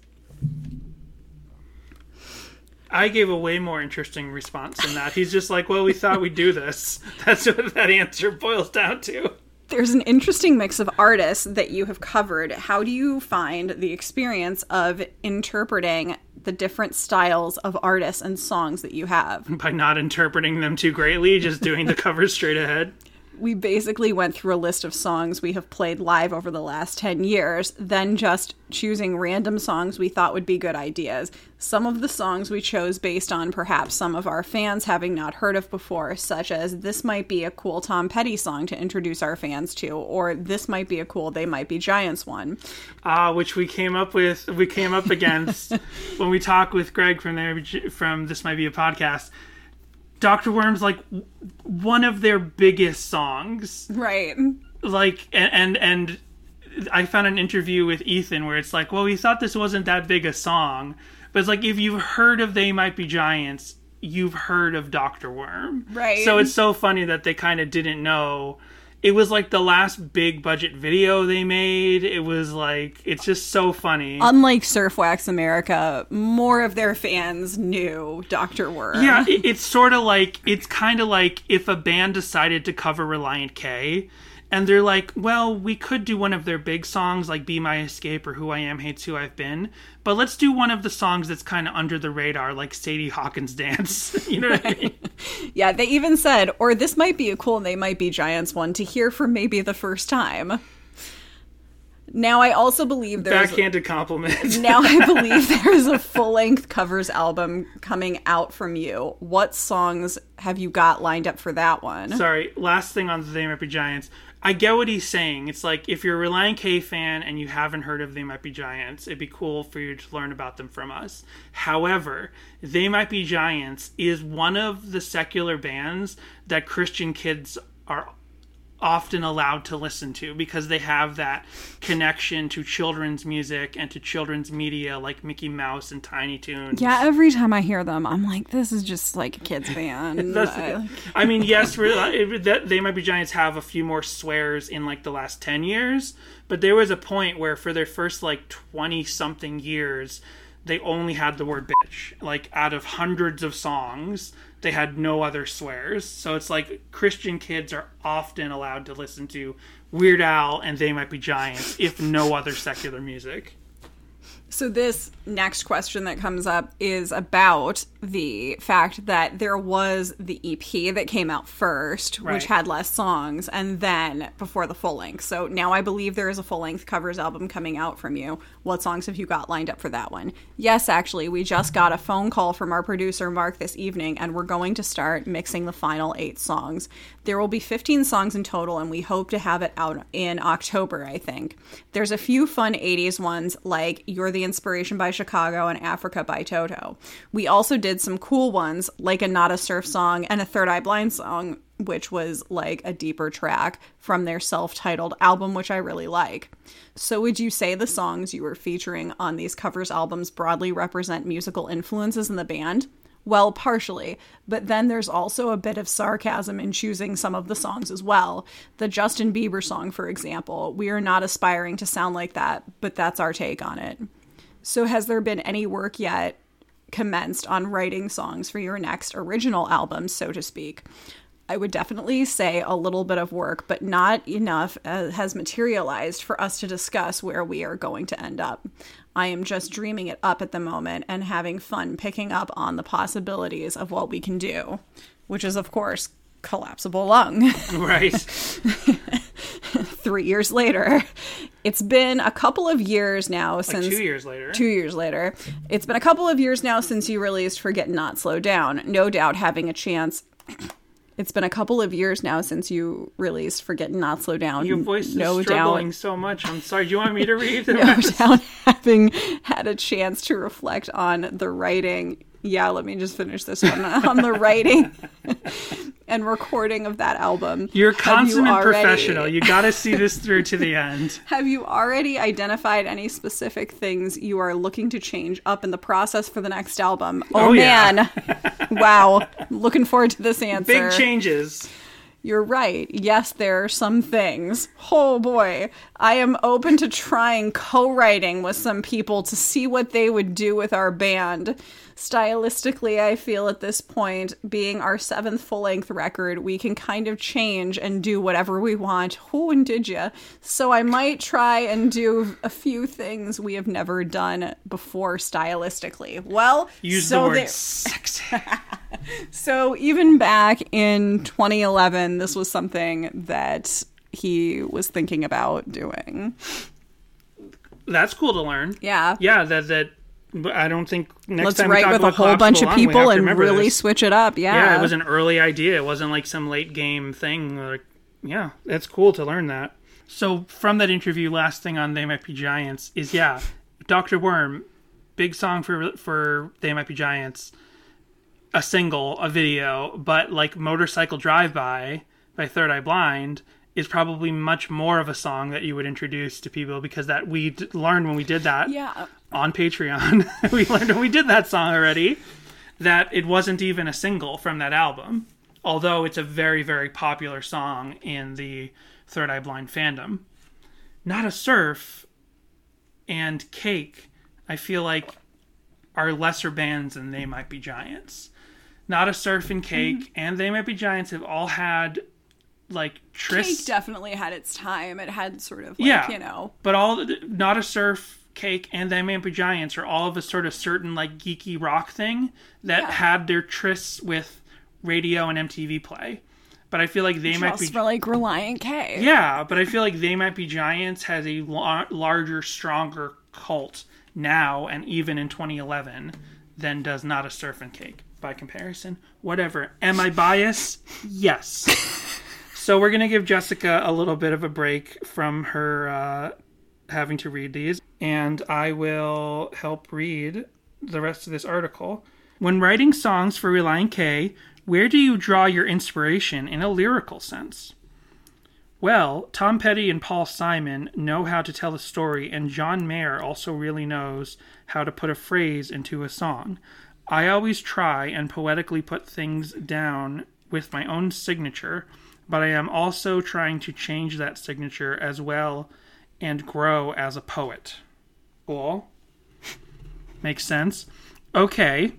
I gave a way more interesting response than that. He's just like, well, we thought we'd do this. That's what that answer boils down to. There's an interesting mix of artists that you have covered. How do you find the experience of interpreting the different styles of artists and songs that you have? By not interpreting them too greatly, just doing the covers straight ahead. We basically went through a list of songs we have played live over the last 10 years, then just choosing random songs we thought would be good ideas. Some of the songs we chose based on perhaps some of our fans having not heard of before, such as this might be a cool Tom Petty song to introduce our fans to, or this might be a cool They Might Be Giants one. uh, which we came up with we came up against when we talked with Greg from there from this might be a podcast. Doctor Worm's like w- one of their biggest songs, Right. like and and and I found an interview with Ethan where it's like, well, we thought this wasn't that big a song, but it's like if you've heard of They Might Be Giants, you've heard of Doctor Worm, Right. So it's so funny that they kind of didn't know. It was like the last big budget video they made. It was like it's just so funny. Unlike Surfwax America, more of their fans knew Dr. Worm. Yeah, it, it's sort of like it's kind of like if a band decided to cover Relient K, and they're like, "Well, we could do one of their big songs like "Be My Escape" or "Who I Am Hates Who I've Been," but let's do one of the songs that's kind of under the radar, like Sadie Hawkins Dance. you know what I mean? Yeah, they even said, or this might be a cool They Might Be Giants one to hear for maybe the first time. Now I also believe there's Backhanded compliment. now I believe there is a full length covers album coming out from you. What songs have you got lined up for that one? Sorry, last thing on the They Might Be Giants. I get what he's saying. It's like if you're a Relient K fan and you haven't heard of They Might Be Giants, it'd be cool for you to learn about them from us. However, They Might Be Giants is one of the secular bands that Christian kids are often allowed to listen to because they have that connection to children's music and to children's media like Mickey Mouse and Tiny Toons. yeah, every time I hear them, I'm like, this is just like a kid's band. I- I mean, yes, re- it- that they might be giants have a few more swears in like the last ten years, but there was a point where for their first like twenty something years, they only had the word bitch. Like out of hundreds of songs, they had no other swears. So it's like Christian kids are often allowed to listen to Weird Al and They Might Be Giants, if no other secular music. So this next question that comes up is about the fact that there was the EP that came out first, Right. which had less songs, and then before the full length. So now I believe there is a full length covers album coming out from you. What songs have you got lined up for that one? Yes, actually, we just got a phone call from our producer Mark this evening, and we're going to start mixing the final eight songs. There will be 15 songs in total, and we hope to have it out in October, I think. There's a few fun 80s ones like You're the Inspiration by Chicago and Africa by Toto. We also did some cool ones like a Nada Surf song and a Third Eye Blind song, which was like a deeper track from their self titled album, which I really like. So, would you say the songs you were featuring on these covers albums broadly represent musical influences in the band? Well, partially, but then there's also a bit of sarcasm in choosing some of the songs as well. The Justin Bieber song, for example, we are not aspiring to sound like that, but that's our take on it. So, has there been any work yet commenced on writing songs for your next original album, so to speak? I would definitely say a little bit of work, but not enough uh, has materialized for us to discuss where we are going to end up. I am just dreaming it up at the moment and having fun picking up on the possibilities of what we can do, which is, of course, collapsible lung. Right. Three years later, it's been a couple of years now since two years later. Two years later, it's been a couple of years now since you released "Forget Not Slow Down." No doubt, having a chance. It's been a couple of years now since you released "Forget Not Slow Down." Your voice is no struggling doubt, so much. I'm sorry. Do you want me to read no rest? doubt, having had a chance to reflect on the writing. Yeah, let me just finish this one on the writing and recording of that album. You're a Have you consummate already- professional. You got to see this through to the end. Have you already identified any specific things you are looking to change up in the process for the next album? Oh, Oh, yeah. man. wow. Looking forward to this answer. Big changes. You're right. Yes, there are some things. Oh boy. I am open to trying co writing with some people to see what they would do with our band. Stylistically, I feel at this point, being our seventh full length record, we can kind of change and do whatever we want. Who and did ya? So I might try and do a few things we have never done before stylistically. Well, Use so the word sexy. so even back in 2011, this was something that he was thinking about doing. That's cool to learn. Yeah. Yeah, that that. But I don't think next Let's time we write talk with a whole bunch of Collapsible Lung, we have people to and really this. switch it up. Yeah. Yeah, it was an early idea. It wasn't like some late game thing. Like, yeah, it's cool to learn that. So from that interview, last thing on They Might Be Giants is yeah, Doctor Worm, big song for for They Might Be Giants, a single, a video, but like Motorcycle Drive By by Third Eye Blind is probably much more of a song that you would introduce to people because that we d- learned when we did that Yeah. On Patreon. we learned when we did that song already that it wasn't even a single from that album, although it's a very, very popular song in the Third Eye Blind fandom. Nada Surf and Cake, I feel like, are lesser bands than They Might Be Giants. Nada Surf and Cake hmm. and They Might Be Giants have all had like trysts Cake definitely had its time. It had sort of like, yeah, you know. But all Nada Surf cake and they might be giants are all of a sort of certain like geeky rock thing that Yeah. had their trysts with radio and MTV play. but I feel like they might be for like Relient K. yeah, but I feel like They Might Be Giants has a la- larger, stronger cult now and even in 2011 than does Nada Surf and Cake by comparison. Whatever. Am I biased? yes. so we're going to give Jessica a little bit of a break from her uh, having to read these, and I will help read the rest of this article. When writing songs for Relient K, where do you draw your inspiration in a lyrical sense? Well, Tom Petty and Paul Simon know how to tell a story, and John Mayer also really knows how to put a phrase into a song. I always try and poetically put things down with my own signature, but I am also trying to change that signature as well and grow as a poet. Cool. Makes sense. Okay,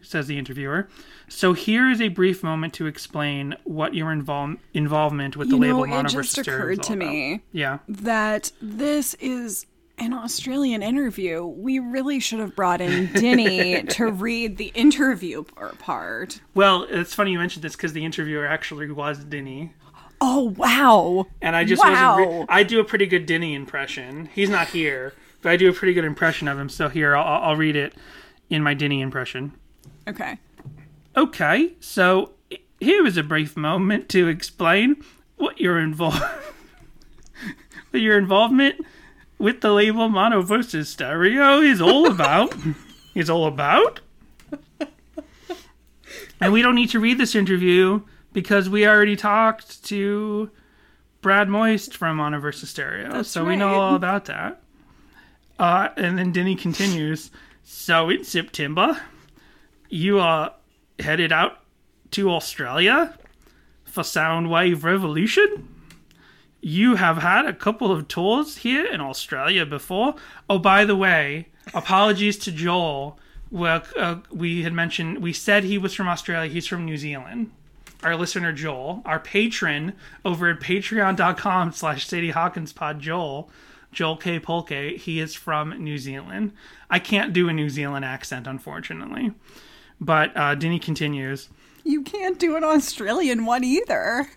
says the interviewer. So here is a brief moment to explain what your invol- involvement with the You label know, it just occurred to about. me Yeah. that this is an Australian interview. We really should have brought in Dinny to read the interview part. Well, it's funny you mentioned this because the interviewer actually was Dinny, Oh wow! and I just wow. wasn't. Re- I do a pretty good Denny impression. He's not here, but I do a pretty good impression of him. So here, I'll, I'll read it in my Denny impression. okay. Okay, so here is a brief moment to explain what your involved, your involvement with the label Mono versus Stereo is all about. is all about. And we don't need to read this interview because we already talked to Brad Moist from Mono versus Stereo, That's so we know all about that. Uh, and then Denny continues. So in September, you are headed out to Australia for Soundwave Revolution. You have had a couple of tours here in Australia before. Oh, by the way, apologies to Joel. Well, uh, we had mentioned we said he was from Australia. He's from New Zealand. Our listener Joel, our patron over at patreon.com slash Sadie Hawkins pod Joel, Joel K. Polke, he is from New Zealand. I can't do a New Zealand accent, unfortunately. But uh, Denny continues. You can't do an Australian one either.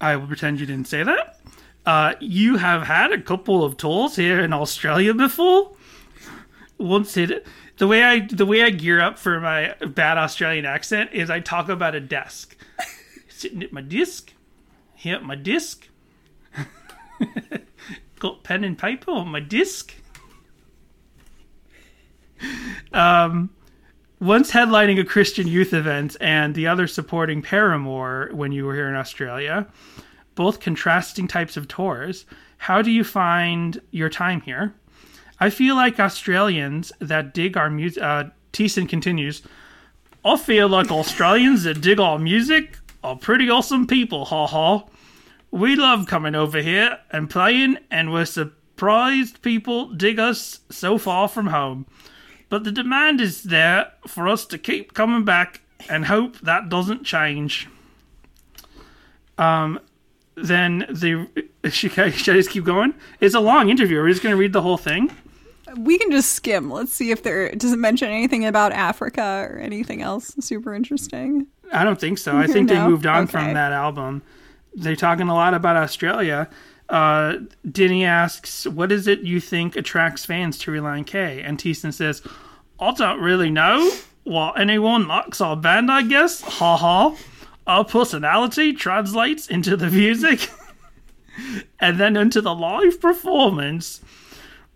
I will pretend you didn't say that. Uh, you have had a couple of tours here in Australia before. Once it, the way I the way I gear up for my bad Australian accent is I talk about a desk, sitting at my desk, here at my desk, got pen and paper on my desk. Um, once headlining a Christian youth event and the other supporting Paramore when you were here in Australia, both contrasting types of tours. How do you find your time here? I feel like Australians that dig our music. Uh, Thiessen continues. I feel like Australians that dig our music are pretty awesome people, ha ha. We love coming over here and playing, and we're surprised people dig us so far from home. But the demand is there for us to keep coming back and hope that doesn't change. Um, then the should I, should I just keep going? It's a long interview. Are we just going to read the whole thing? We can just skim. Let's see if there does it mention anything about Africa or anything else super interesting. I don't think so. I think they moved on Okay. from that album. They're talking a lot about Australia. Uh, Denny asks, "What is it you think attracts fans to Relient K?" And Thiessen says, "I don't really know. Well, anyone likes our band, I guess. Ha ha. Our personality translates into the music, and then into the live performance.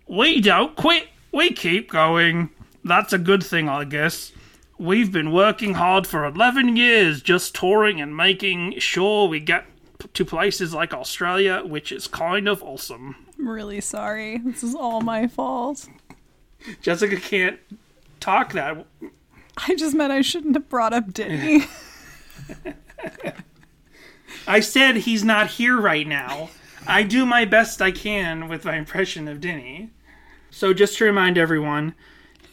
We don't quit. We keep going. That's a good thing, I guess." We've been working hard for 11 years just touring and making sure we get p- to places like Australia, which is kind of awesome. I'm really sorry. This is all my fault. Jessica can't talk that. I just meant I shouldn't have brought up Diddy. I said he's not here right now. I do my best I can with my impression of Denny. So just to remind everyone,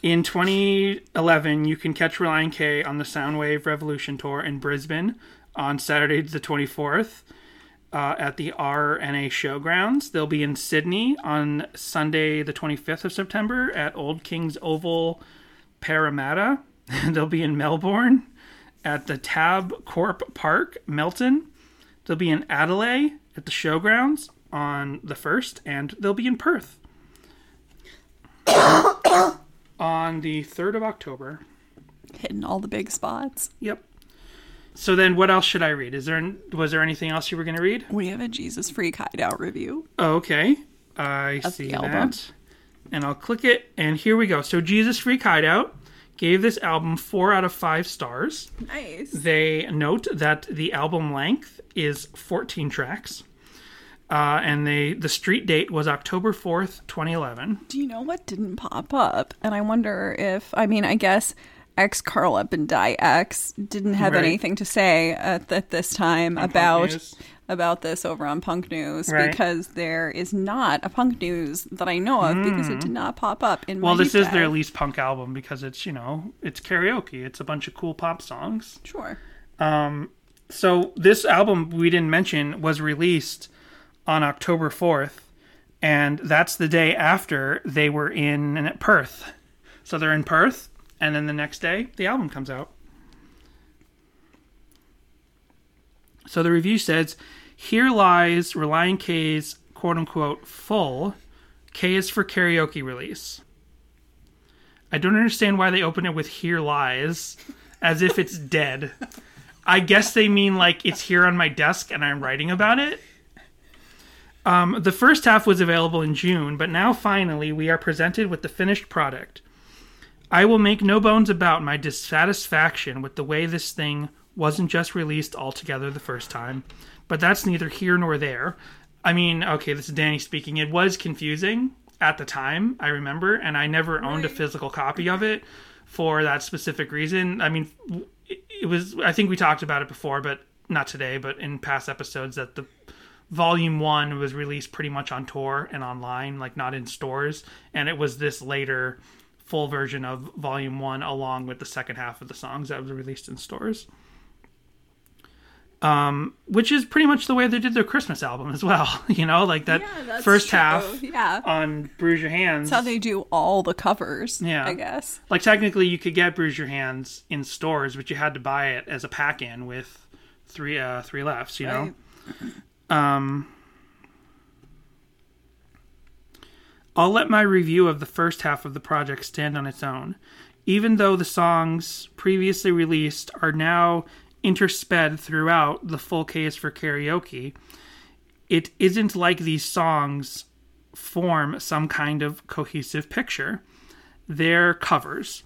in 2011, you can catch Relient K on the Soundwave Revolution Tour in Brisbane on Saturday the 24th uh, at the RNA Showgrounds. They'll be in Sydney on Sunday the 25th of September at Old King's Oval, Parramatta. They'll be in Melbourne at the Tabcorp Park, Melton, They'll be in Adelaide at the showgrounds on the 1st, and they'll be in Perth on the 3rd of October. Hitting all the big spots. Yep. So then, what else should I read? Is there was there anything else you were going to read? We have a Jesus Freak Hideout review. Oh, okay, I see that, and I'll click it, and here we go. So Jesus Freak Hideout gave this album four out of five stars. Nice. They note that the album length is 14 tracks, uh, and they the street date was October 4th, 2011. Do you know what didn't pop up? And I wonder if, I mean, I guess X Carl Up and Die X didn't have Right. anything to say at, at this time Punk about about this over on Punk News Right. because there is not a Punk News that I know of because it did not pop up in my Hmm. Well, this is their least punk album because it's you know it's karaoke. It's a bunch of cool pop songs. Sure. So this album we didn't mention was released on October 4th, and that's the day after they were in Perth. So they're in Perth, and then the next day the album comes out. So the review says, "Here lies Relient K's quote unquote full K is for karaoke release." I don't understand why they open it with "Here lies," as if it's dead. I guess they mean like it's here on my desk and I'm writing about it. Um, the first half was available in June, but now finally we are presented with the finished product. I will make no bones about my dissatisfaction with the way this thing wasn't just released altogether the first time, but that's neither here nor there. I mean, okay, this is Danny speaking. It was confusing at the time, I remember, and I never owned a physical copy of it for that specific reason. I mean, it, it was, I think we talked about it before, but not today, but in past episodes, that the volume one was released pretty much on tour and online, like not in stores, and it was this later full version of volume one along with the second half of the songs that was released in stores. Um, which is pretty much the way they did their Christmas album as well. You know, like that Yeah, first true. half Yeah. on Bruise Your Hands. That's how they do all the covers. Yeah. I guess. like technically you could get Bruise Your Hands in stores, but you had to buy it as a pack in with three uh three lefts, you know. Um I'll let my review of the first half of the project stand on its own. Even though the songs previously released are now intersped throughout the full K's for Karaoke, it isn't like these songs form some kind of cohesive picture. They're covers.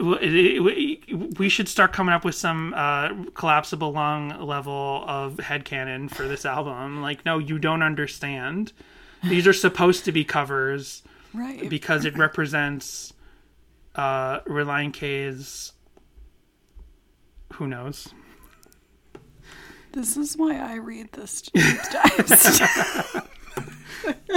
We should start coming up with some uh, collapsible lung level of head headcanon for this album. Like, no, you don't understand. These are supposed to be covers Right. because it represents uh, Relient K's. Who knows? This is why I read this deep dive stuff.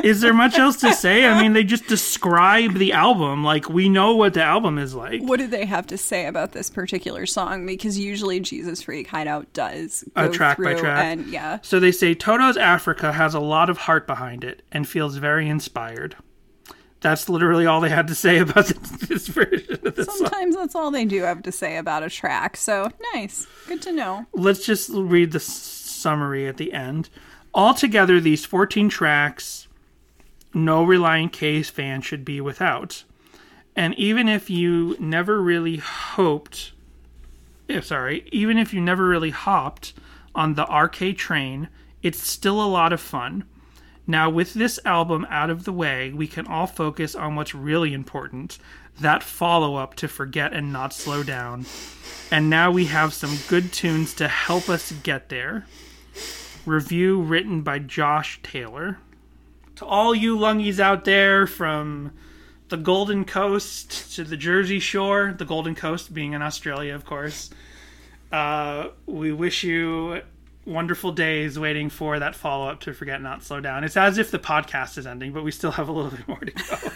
Is there much else to say? I mean, they just describe the album. Like, we know what the album is like. What do they have to say about this particular song? Because usually Jesus Freak Hideout does go Uh, track by through track. and yeah. So they say Toto's Africa has a lot of heart behind it and feels very inspired. That's literally all they had to say about this, this version of the song. Sometimes that's all they do have to say about a track. So nice. Good to know. Let's just read the s- summary at the end. Altogether, these 14 tracks, no Relient K's fan should be without. And even if you never really hoped, eh, sorry, even if you never really hopped on the RK train, it's still a lot of fun. Now, with this album out of the way, we can all focus on what's really important that follow up to Forget and Not Slow Down. And now we have some good tunes to help us get there. Review written by Josh Taylor. To all you lungies out there from the Golden Coast to the Jersey Shore, the Golden Coast being in Australia, of course, uh, we wish you wonderful days waiting for that follow up to Forget Not Slow Down. It's as if the podcast is ending, but we still have a little bit more to go.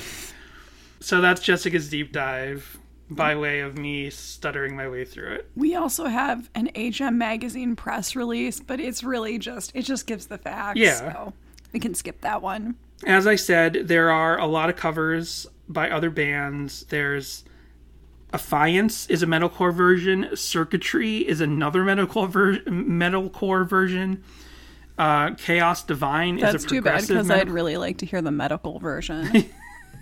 so that's Jessica's deep dive by way of me stuttering my way through it. We also have an HM magazine press release, but it's really just it just gives the facts. Yeah. So we can skip that one. As I said, there are a lot of covers by other bands. There's Affiance is a metalcore version. Circuitry is another metalcore ver- metalcore version. Uh, Chaos Divine That's is a progressive. That's too bad because metal- I'd really like to hear the medical version.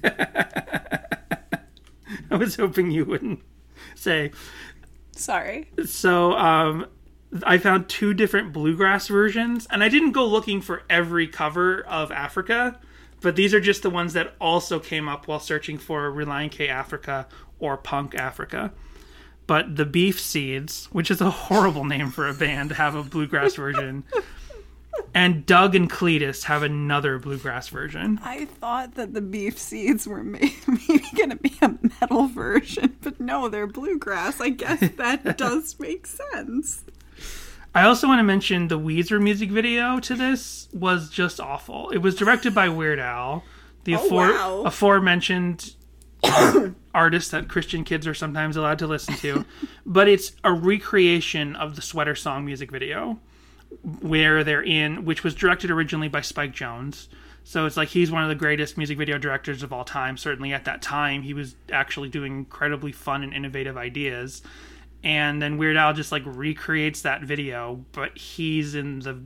I was hoping you wouldn't say. Sorry. So um, I found two different bluegrass versions, and I didn't go looking for every cover of Africa, but these are just the ones that also came up while searching for Relient K Africa or Punk Africa. But the Beef Seeds, which is a horrible name for a band, have a bluegrass version. And Doug and Cletus have another bluegrass version. I thought that the beef seeds were maybe going to be a metal version, but no, they're bluegrass. I guess that does make sense. I also want to mention the Weezer music video to this was just awful. It was directed by Weird Al, the Oh, afore- wow. aforementioned artist that Christian kids are sometimes allowed to listen to. but it's a recreation of the Sweater Song music video where they're in, which was directed originally by Spike Jonze. So it's like he's one of the greatest music video directors of all time. Certainly at that time, he was actually doing incredibly fun and innovative ideas. And then Weird Al just like recreates that video, but he's in the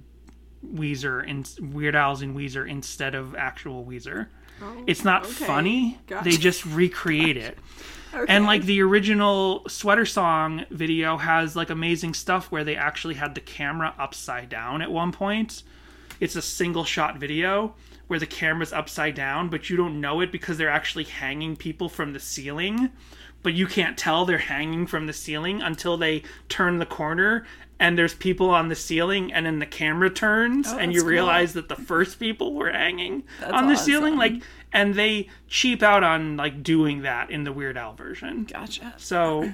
Weezer and Weird Al's in Weezer instead of actual Weezer. Oh, it's not okay. funny. Gotcha. They just recreate it. Okay. And like the original sweater song video has like amazing stuff where they actually had the camera upside down at one point. It's a single shot video where the camera's upside down, but you don't know it because they're actually hanging people from the ceiling. But you can't tell they're hanging from the ceiling until they turn the corner and there's people on the ceiling and then the camera turns oh, and you Oh, that's realize that the first people were hanging That's on the ceiling like and they cheap out on like doing that in the Weird Al version. Gotcha. So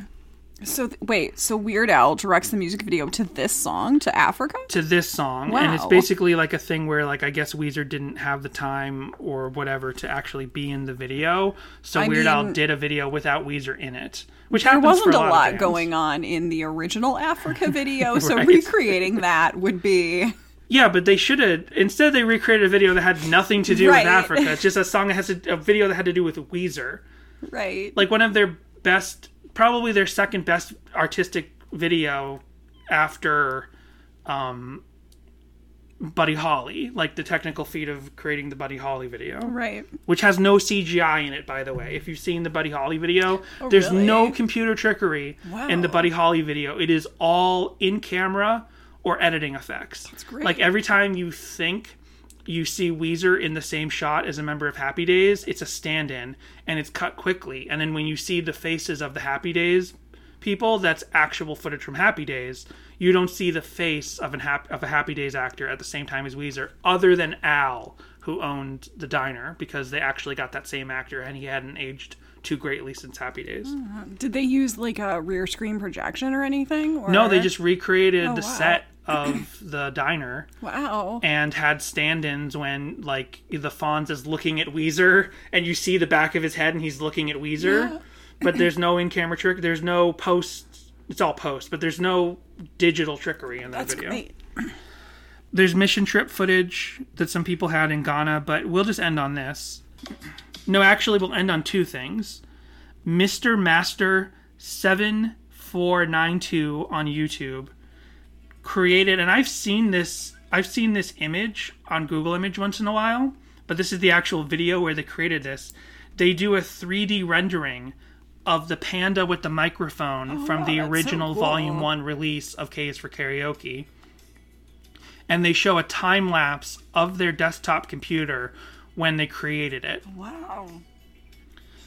So th- wait, so Weird Al directs the music video to this song to Africa? to this song, and it's Wow. basically like a thing where like I guess Weezer didn't have the time or whatever to actually be in the video, so I Weird Al mean- did a video without Weezer in it, which There happens wasn't for a a, lot going on in the original Africa video, so Right. recreating that would be Yeah, but they should have instead they recreated a video that had nothing to do Right. with Africa. It's just a song that has a, a video that had to do with Weezer. right. like one of their best probably their second best artistic video after um Buddy Holly, like the technical feat of creating the Buddy Holly video, right. which has no CGI in it, by the way. If you've seen the Buddy Holly video, there's Oh, really? no computer trickery in the Buddy Holly video. It is all in camera or editing effects. That's great. Like every time you think you see Weezer in the same shot as a member of Happy Days, it's a stand in and it's cut quickly. And then when you see the faces of the Happy Days people, that's actual footage from Happy Days. You don't see the face of an hap- of a Happy Days actor at the same time as Weezer, other than Al, who owned the diner, because they actually got that same actor and he hadn't aged too greatly since Happy Days. Uh, did they use like a rear screen projection or anything? Or... No, they just recreated Oh, the wow. set of the diner wow. and had stand-ins when like the Fonz is looking at Weezer and you see the back of his head and he's looking at Weezer, but there's no in-camera trick. There's no post. It's all post, but there's no digital trickery in that That's video. great. There's mission trip footage that some people had in Ghana, but we'll just end on this. No, actually, we'll end on two things. Mr. Master 7492 on YouTube created and I've seen this I've seen this image on Google Image once in a while, but this is the actual video where they created this. They do a 3D rendering of the panda with the microphone oh, from the Oh, that's so original cool. volume 1 release of K is for Karaoke. And they show a time lapse of their desktop computer when they created it Wow.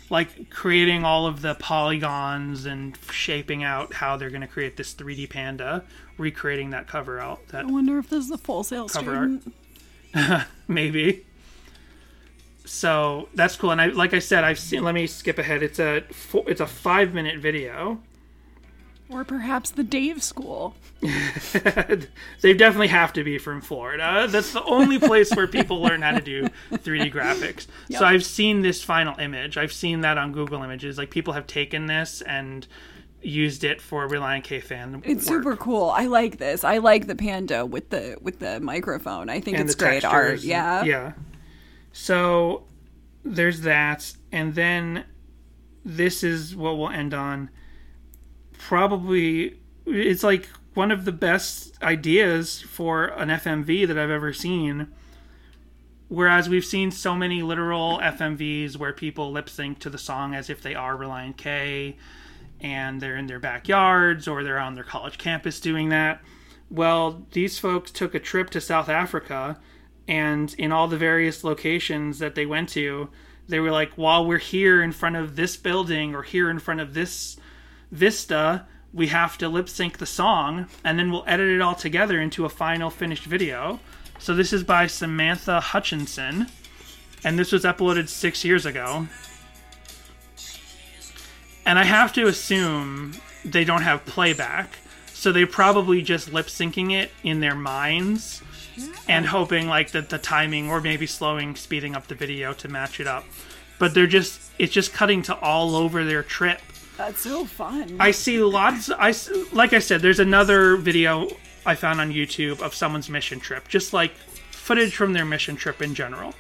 like creating all of the polygons and shaping out how they're going to create this 3D panda, recreating that cover out. That I wonder if this is a Full Sail Cover art. maybe. So that's cool, and I like I said, I've seen. Let me skip ahead. It's a four, it's a five minute video. Or perhaps the Dave School. they definitely have to be from Florida. That's the only place where people learn how to do 3D graphics. So I've seen this final image. I've seen that on Google Images. Like people have taken this and used it for Relient K fan. It's work. super cool. I like this. I like the panda with the with the microphone. I think and it's great art. Yeah. Yeah. So there's that, and then this is what we'll end on. Probably, it's like one of the best ideas for an FMV that I've ever seen. Whereas we've seen so many literal FMVs where people lip sync to the song as if they are Relient K and they're in their backyards or they're on their college campus doing that. Well, these folks took a trip to South Africa and in all the various locations that they went to, they were like, while we're here in front of this building or here in front of this vista, we have to lip sync the song and then we'll edit it all together into a final finished video. So this is by Samantha Hutchinson, and this was uploaded six years ago. And I have to assume they don't have playback, so they're probably just lip syncing it in their minds and hoping like that the timing or maybe slowing, speeding up the video to match it up. But they're just it's just cutting to all over their trip. That's so fun. I see lots. I like I said, there's another video I found on YouTube of someone's mission trip, just like footage from their mission trip in general.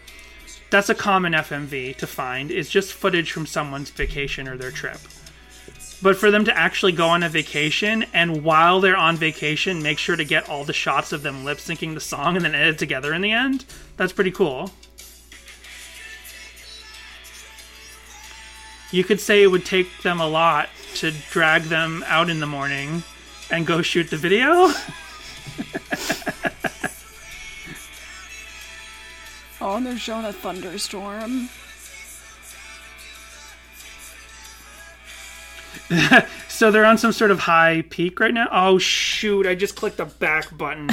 That's a common FMV to find. Is just footage from someone's vacation or their trip. But for them to actually go on a vacation and while they're on vacation, make sure to get all the shots of them lip syncing the song and then edit together in the end, that's pretty cool. You could say it would take them a lot to drag them out in the morning and go shoot the video. Oh, and they're showing a thunderstorm. so they're on some sort of high peak right now. Oh shoot! I just clicked the back button.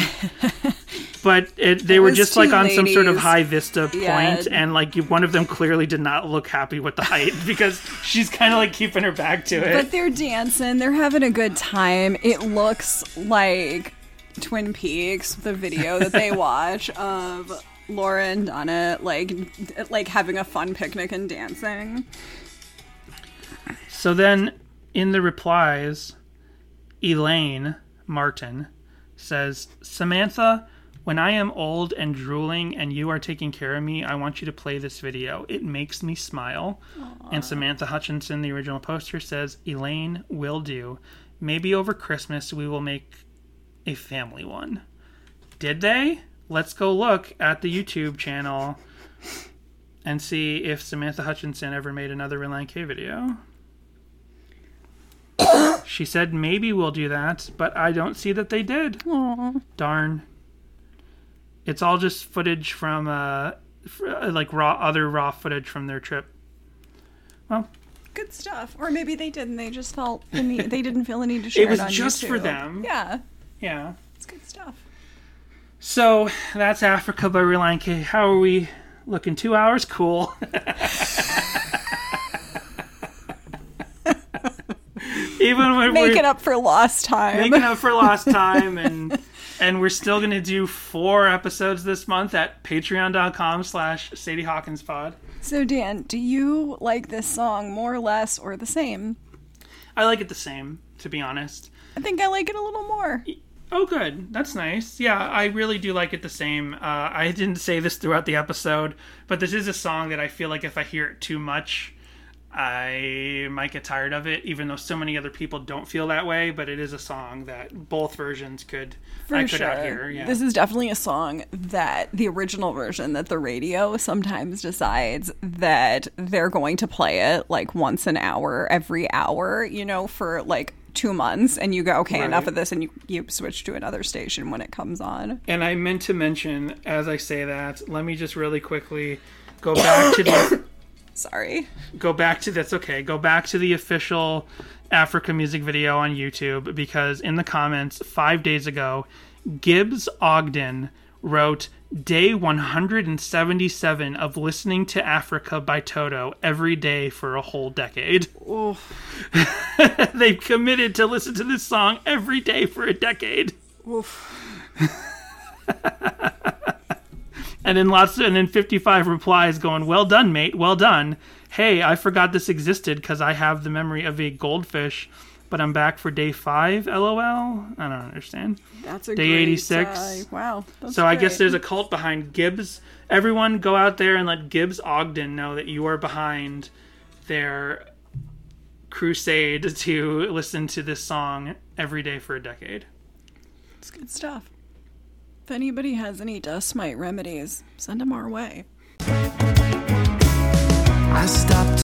but it, they It were just like on some sort of high vista point, Yeah. and like one of them clearly did not look happy with the height because she's kind of like keeping her back to it. But they're dancing. They're having a good time. It looks like Twin Peaks, the video that they watch of Laura and Donna like like having a fun picnic and dancing. So then, in the replies, Elaine Martin says, Samantha, when I am old and drooling and you are taking care of me, I want you to play this video. It makes me smile. And Samantha Hutchinson, the original poster, says, Elaine will do. Maybe over Christmas we will make a family one. Did they? Let's go look at the YouTube channel and see if Samantha Hutchinson ever made another Relient K video. she said maybe we'll do that, but I don't see that they did. Darn. It's all just footage from uh, uh, like raw other raw footage from their trip. Well, Good stuff. Or maybe they didn't. They just felt the need. They didn't feel the need to share it was on just for them. Yeah, Yeah. it's good stuff. So that's Africa by Relient K. How are we looking? Two hours? Cool. Even when Making we're up for lost time. making up for lost time and and we're still gonna do four episodes this month at patreon.com slash sadie hawkins pod. So Dan, do you like this song more or less or the same? i like it the same to be honest. I think I like it a little more. oh good. That's nice. Yeah i really do like it the same. Uh, i didn't say this throughout the episode but this is a song that i feel like if i hear it too much I might get tired of it, even though so many other people don't feel that way. But it is a song that both versions could For I could sure. out hear. Yeah. This is definitely a song that the original version that the radio sometimes decides that they're going to play it like once an hour, every hour, you know, for like two months. And you go, okay, enough of this. And you, you switch to another station when it comes on. And I meant to mention, as I say that, let me just really quickly go back to the Sorry. go back to that's okay. Go back to the official Africa music video on YouTube because in the comments five days ago, Gibbs Ogden wrote day 177 of listening to Africa by Toto every day for a whole decade. They've committed to listen to this song every day for a decade. and then lots and then 55 replies going well done mate well done hey i forgot this existed because i have the memory of a goldfish but i'm back for day five lol i don't understand That's a Day great, 86. uh, wow. So i guess there's a cult behind gibbs everyone go out there and let gibbs ogden know that you are behind their crusade to listen to this song every day for a decade. It's good stuff. Anybody has any dust mite remedies, send them our way.